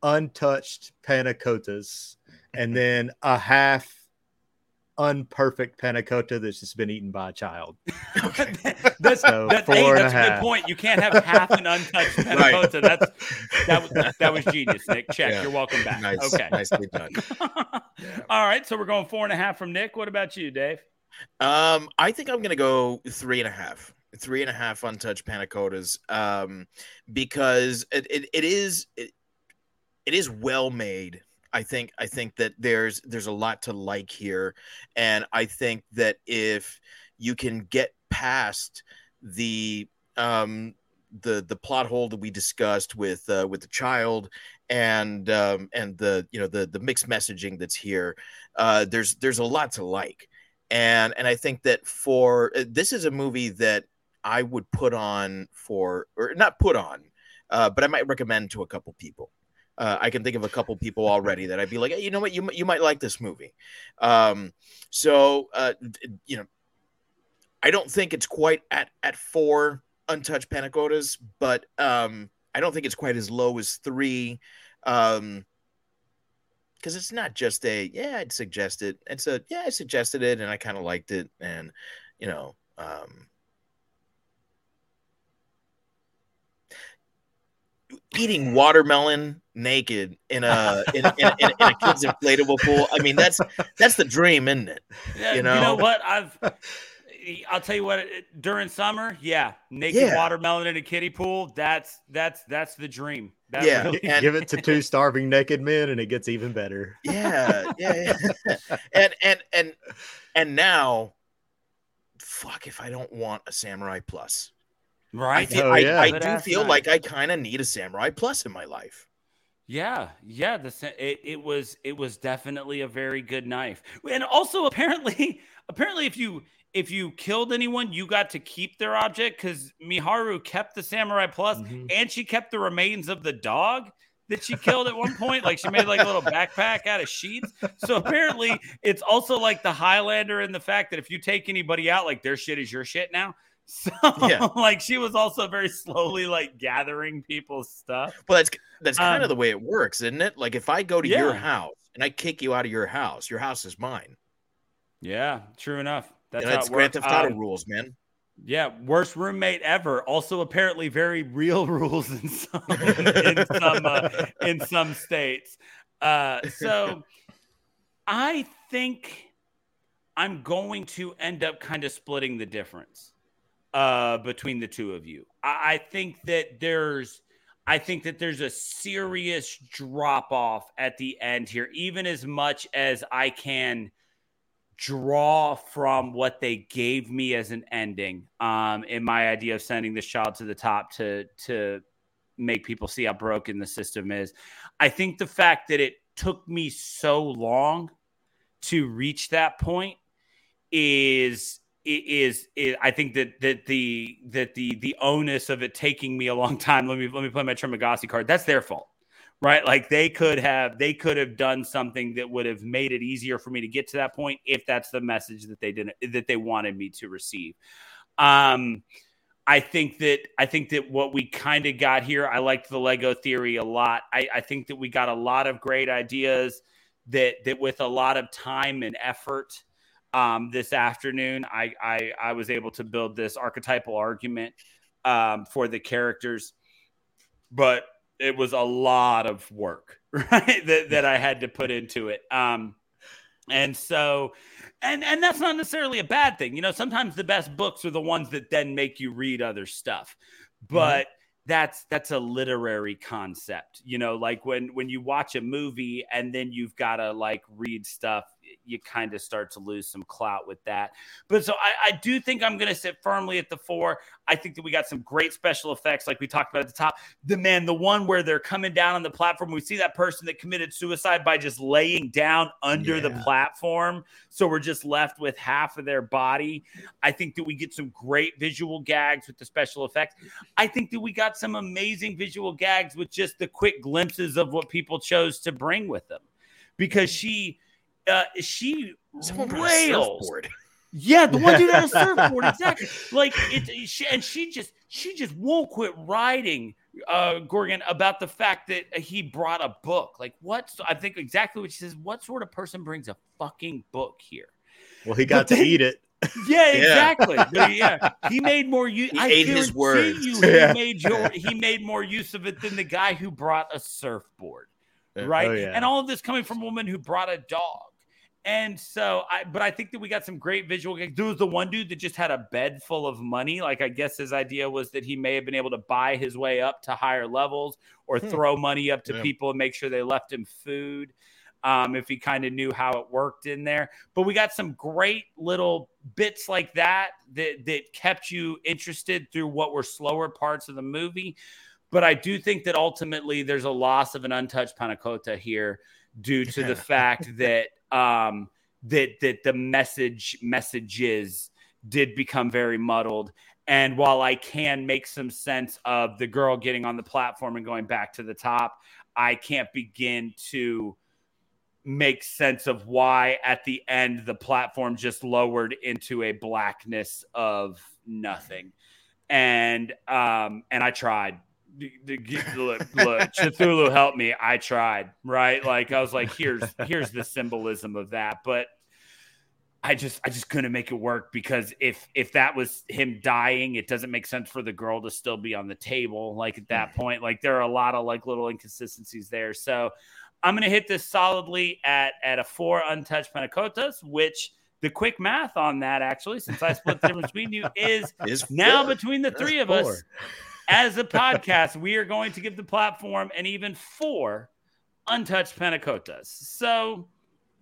untouched panna cottas and then a half unperfect panna cotta that's just been eaten by a child. that's So, that, four hey, and a that's a, good point. You can't have half an untouched panna Right. cotta. That's that was that was genius, Nick. Check. Yeah. You're welcome back. Nice, Okay. nicely done. All right. So we're going four and a half from Nick. What about you, Dave? Um, I think I'm gonna go three and a half, three and a half untouched panna cottas, um, because it, it, it is it, it is well made. I think I think that there's there's a lot to like here, and I think that if you can get past the um the the plot hole that we discussed with uh, with the child and um and the you know the the mixed messaging that's here uh there's there's a lot to like and and I think that for uh, this is a movie that I would put on for or not put on, uh, but I might recommend to a couple people. Uh, I can think of a couple people already that I'd be like, hey, you know what, you you might like this movie. Um, so uh, you know, I don't think it's quite at at four untouched panna cottas, but um, I don't think it's quite as low as three. Um, because it's not just a yeah i'd suggest it it's a yeah i suggested it and i kind of liked it and you know um eating watermelon naked in a in, in, in, in a kid's inflatable pool i mean that's that's the dream isn't it Yeah, You you know know? what? I've I'll tell you what. During summer, yeah, naked Yeah. watermelon in a kiddie pool. That's that's that's the dream. That Yeah. really- And- give it to two starving naked men, and it gets even better. yeah yeah, yeah. and and and and now fuck if i don't want a samurai plus I, right. Oh, I, yeah. I Good do feel knife. like I kind of need a samurai plus in my life. Yeah, yeah. The it, it was it was definitely a very good knife, and also apparently apparently if you if you killed anyone, you got to keep their object because Miharu kept the samurai plus, Mhm. and she kept the remains of the dog that she killed at one point. Like she made like a little backpack out of sheets. So apparently it's also like the Highlander in the fact that if you take anybody out, like their shit is your shit now. So Yeah. like she was also very slowly like gathering people's stuff. Well, that's that's kind Um, of the way it works, isn't it? Like if I go to your house and I kick you out of your house, your house is mine. Yeah, true enough. That's it's it Grand. Theft Auto Um, rules, man. Yeah, worst roommate ever. Also, apparently, very real rules in some in some uh, in some states. Uh, so, I think I'm going to end up kind of splitting the difference uh, between the two of you. I, I think that there's. I think that there's a serious drop off at the end here, even as much as I can draw from what they gave me as an ending um in my idea of sending this child to the top to to make people see how broken the system is i think the fact that it took me so long to reach that point is is, is I think that that the that the the onus of it taking me a long time. Let me let me play my Trimagasi card. That's their fault, right? Like they could have they could have done something that would have made it easier for me to get to that point if that's the message that they didn't that they wanted me to receive. Um, I think that I think that what we kind of got here. I liked the Lego theory a lot. I, I think that we got a lot of great ideas that that with a lot of time and effort um, this afternoon, I, I I was able to build this archetypal argument um, for the characters, but it was a lot of work, right? that that I had to put into it. Um, and so, and and that's not necessarily a bad thing. You know, sometimes the best books are the ones that then make you read other stuff, but. That's that's a literary concept, you know. Like when when you watch a movie and then you've got to like read stuff, you kind of start to lose some clout with that. But so I, I do think I'm going to sit firmly at the four. I think that we got some great special effects, like we talked about at the top. The man, the one where they're coming down on the platform, we see that person that committed suicide by just laying down under the platform. So we're just left with half of their body. I think that we get some great visual gags with the special effects. I think that we got some amazing visual gags with just the quick glimpses of what people chose to bring with them. Because she uh she Someone brought a rails surfboard. yeah, the one dude had a surfboard, exactly. Like it, she, and she just she just won't quit writing, uh, Goreng, about the fact that he brought a book. Like what? I think exactly what she says. What sort of person brings a fucking book here? Well, he got But to then- eat it. Yeah, Yeah. exactly. But yeah, he made more use. He I ate his guarantee words. You, he Yeah. made your he made more use of it than the guy who brought a surfboard, right? Oh, yeah. And all of this coming from a woman who brought a dog. And so I but I think that we got some great visual gags. There was the one dude that just had a bed full of money. Like I guess his idea was that he may have been able to buy his way up to higher levels or Hmm. throw money up to Yeah. people and make sure they left him food. Um, if he kind of knew how it worked in there. But we got some great little bits like that that that kept you interested through what were slower parts of the movie. But I do think that ultimately there's a loss of an untouched panna cotta here due to the fact that um that that the message messages did become very muddled. And while I can make some sense of the girl getting on the platform and going back to the top, I can't begin to make sense of why at the end the platform just lowered into a blackness of nothing. And um and I tried. The- the- Look, look, Cthulhu helped me. I tried, right? Like I was like, here's here's the symbolism of that, but I just I just couldn't make it work because if if that was him dying, it doesn't make sense for the girl to still be on the table. Like at that mm-hmm. point, like there are a lot of like little inconsistencies there. So I'm gonna hit this solidly at at a four untouched panna cottas, which the quick math on that actually, since I split the difference between you, is Is now between the That's three of four. us as a podcast, we are going to give the platform and even four untouched panna cottas. So,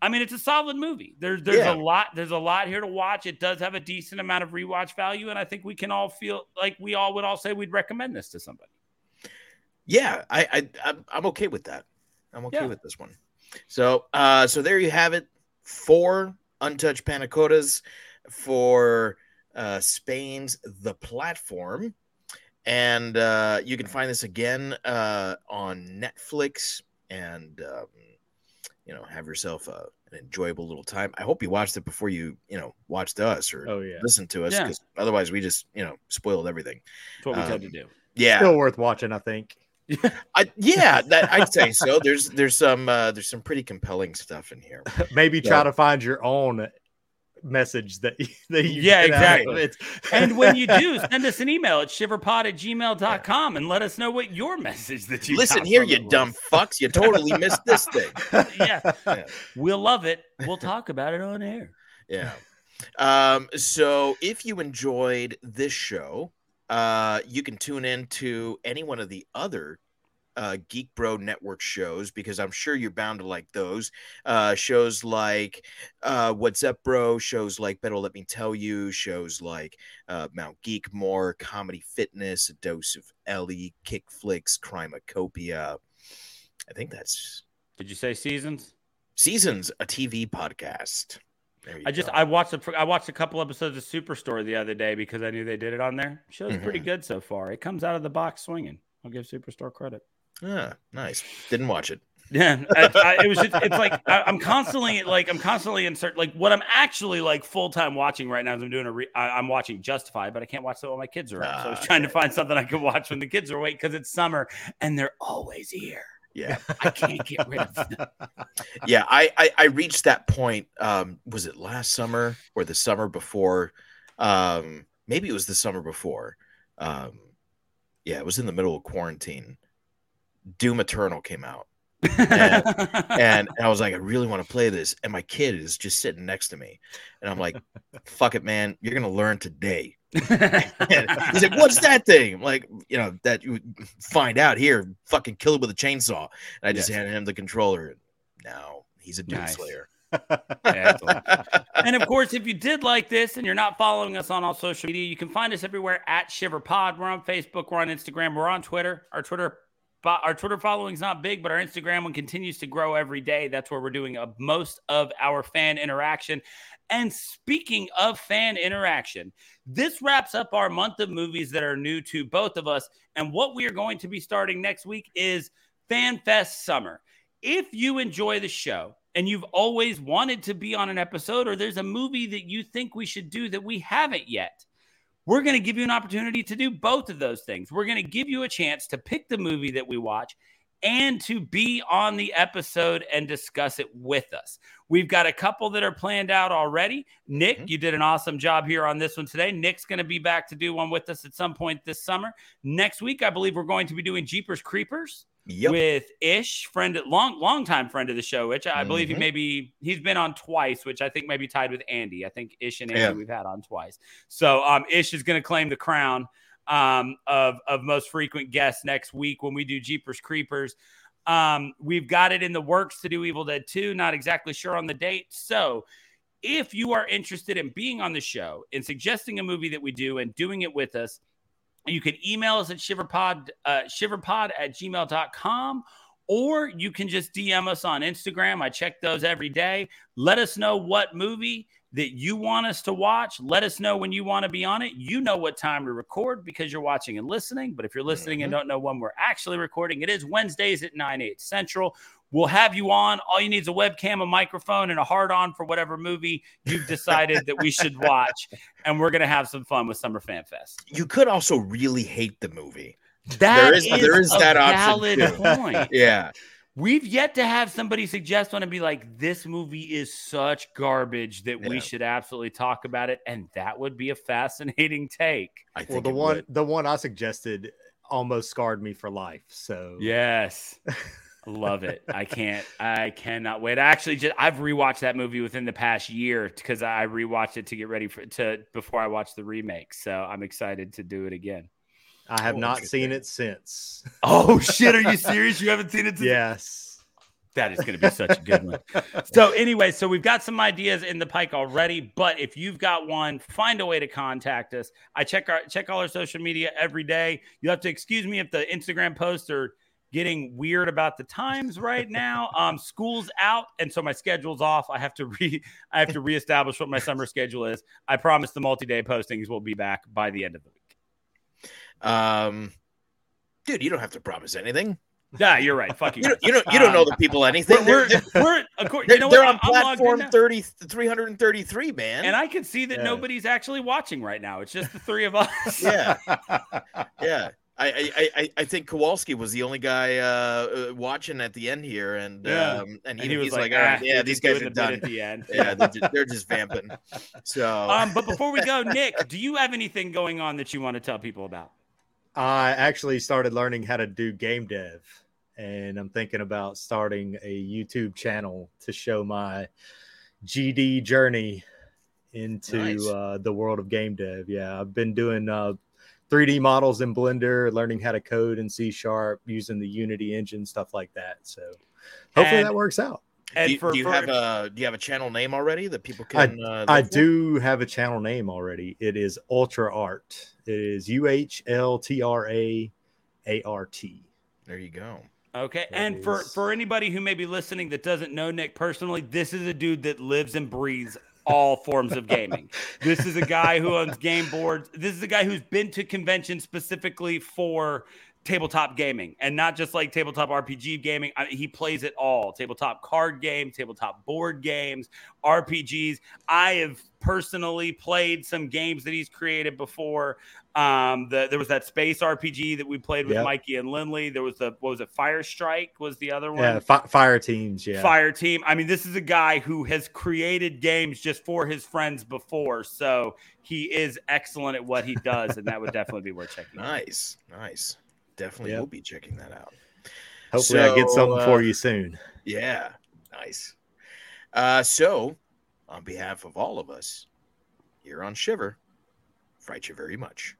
I mean, it's a solid movie. There's there's Yeah. a lot there's a lot here to watch. It does have a decent amount of rewatch value, and I think we can all feel like we all would all say we'd recommend this to somebody. Yeah, I, I I'm, okay with that. I'm okay Yeah. with this one. So uh so there you have it. Four untouched panna cottas for uh Spain's The Platform. And uh you can find this again uh on Netflix and um you know have yourself a, an an enjoyable little time. I hope you watched it before you, you know, watched us or Oh yeah, listened to us Yeah. because otherwise we just, you know, spoiled everything. That's what we Um, tried to do. Yeah, still worth watching. I think. I, yeah, that, I'd say so. There's there's some uh, there's some pretty compelling stuff in here. Maybe try to find your own message that that you Yeah, get out of exactly. it. And when you do, send us an email at shiverpod at gmail.com and let us know what your message that you Listen here, you was. dumb fucks! You totally missed this thing. yeah. Yeah. We'll love it. We'll talk about it on air. Yeah. Um, so if you enjoyed this show, uh, you can tune in to any one of the other uh, Geek Bro Network shows because I'm sure you're bound to like those. Uh, shows like uh, What's Up Bro, shows like Better Let Me Tell You, shows like uh, Mount Geek More, Comedy Fitness, A Dose of Ellie, Kick Flicks, Crimacopia. I think that's Did you say seasons? Seasons, a TV podcast. I just go. I watched a I watched a couple episodes of Superstore the other day because I knew they did it on there. Show's pretty Mhm. good so far. It comes out of the box swinging. I'll give Superstore credit. Ah, nice. Didn't watch it. Yeah, I, I, it was. Just, it's like I, I'm constantly like I'm constantly insert like what I'm actually like full time watching right now is I'm doing a re, I, I'm watching Justified, but I can't watch that while my kids are up. So I was Ah, trying to find something I could watch when the kids are awake because it's summer and they're always here. Yeah. I can't get rid of them. yeah I, I i reached that point um was it last summer or the summer before um maybe it was the summer before um yeah it was in the middle of quarantine doom eternal came out. And i was like i really want to play this. And my kid is just sitting next to me. And i'm like fuck it man. You're gonna learn today. He's like what's that thing? I'm like you know that you find out here fucking kill it with a chainsaw. And i just Yes. handed him the controller now he's a doom Nice. slayer. And of course, if you did like this and you're not following us on all social media, you can find us everywhere at Shiver Pod. We're on Facebook, we're on Instagram, we're on Twitter. Our Twitter but our Twitter following is not big, but our Instagram one continues to grow every day. That's where we're doing a, most of our fan interaction. And speaking of fan interaction, this wraps up our month of movies that are new to both of us. And what we are going to be starting next week is Fan Fest Summer. If you enjoy the show and you've always wanted to be on an episode, or there's a movie that you think we should do that we haven't yet, we're going to give you an opportunity to do both of those things. We're going to give you a chance to pick the movie that we watch and to be on the episode and discuss it with us. We've got a couple that are planned out already. Nick, Mhm. you did an awesome job here on this one today. Nick's going to be back to do one with us at some point this summer. Next week, I believe we're going to be doing Jeepers Creepers yep with Ish, friend, long, long time friend of the show, which I believe he Mhm. maybe he's been on twice, which I think maybe tied with Andy. I think Ish and Andy Yeah. we've had on twice. So um, Ish is going to claim the crown um, of of most frequent guests next week when we do Jeepers Creepers. Um, we've got it in the works to do Evil Dead 2, not exactly sure on the date. So if you are interested in being on the show and suggesting a movie that we do and doing it with us, you can email us at shiverpod, uh, shiverpod at gmail.com, or you can just DM us on Instagram. I check those every day. Let us know what movie that you want us to watch. Let us know when you want to be on it. You know what time to record because you're watching and listening. But if you're listening and don't know when we're actually recording, it is Wednesdays at 9, 8 Central. We'll have you on. All you need is a webcam, a microphone, and a hard on for whatever movie you've decided that we should watch. And we're going to have some fun with Summer Fan Fest. you could also really hate the movie That is- there is a that option, valid too. point. yeah We've yet to have somebody suggest one and be like, this movie is such garbage that we should absolutely talk about it. And that would be a fascinating take. i think Well, the one would. the one I suggested almost scarred me for life. So Yes. Love it. I can't, I cannot wait. I actually just, I've rewatched that movie within the past year because I rewatched it to get ready for, to, before I watched the remake. So I'm excited to do it again. I have Oh, not interesting. seen it since. Oh, shit. Are you serious? You haven't seen it? since- yes. That is going to be such a good one. So, anyway, so we've got some ideas in the pike already, but if you've got one, find a way to contact us. I check our check all our social media every day. You'll have to excuse me if the Instagram posts are getting weird about the times right now. Um, school's out, and so my schedule's off. I have to re I have to reestablish what my summer schedule is. I promise the multi-day postings will be back by the end of the week. um dude you don't have to promise anything Yeah, you're right. Fuck you. You don't, you don't, you don't know the people anything. We're, we're, we're of course, they're, you know they're on I'm platform now. 30, 333, man. And I can see that Yeah. nobody's actually watching right now. It's just the three of us. yeah, yeah. I, I, I, I think Kowalski was the only guy uh, uh, watching at the end here, and Yeah. um, and, And he, he was he's like, like, "All right, "Ah, yeah, these guys are done. at the end. Yeah, they're just, they're just vamping." So Um, but before we go, Nick, do you have anything going on that you want to tell people about? I actually started learning how to do game dev, and I'm thinking about starting a YouTube channel to show my GD journey into Nice. uh, the world of game dev. Yeah, I've been doing uh, 3D models in Blender, learning how to code in C sharp, using the Unity engine, stuff like that. So hopefully And- that works out. And do, you- for, do you for- have a do you have a channel name already that people can? uh, I do have a channel name already. It is Ultra Art. It is U H L T R A A R T. There you go. Okay, That and for for anybody who may be listening that doesn't know Nick personally, this is a dude that lives and breathes all forms of gaming. This is a guy who owns game boards. This is a guy who's been to conventions specifically for tabletop gaming and not just like tabletop RPG gaming. I he plays it all tabletop card game, tabletop board games, RPGs. I have personally played some games that he's created before. Um, the, there was that space RPG that we played with Yep. Mikey and Lindley. There was the what was it? Fire Strike was the other one. Yeah, fi- fire teams. Yeah. Fire Team. I mean, this is a guy who has created games just for his friends before, so he is excellent at what he does, and that would definitely be worth checking. out. Nice, nice. Definitely Yep. will be checking that out. Hopefully I get something uh, for you soon. Yeah, nice. Uh, so, on behalf of all of us here on Shiver, fright you very much.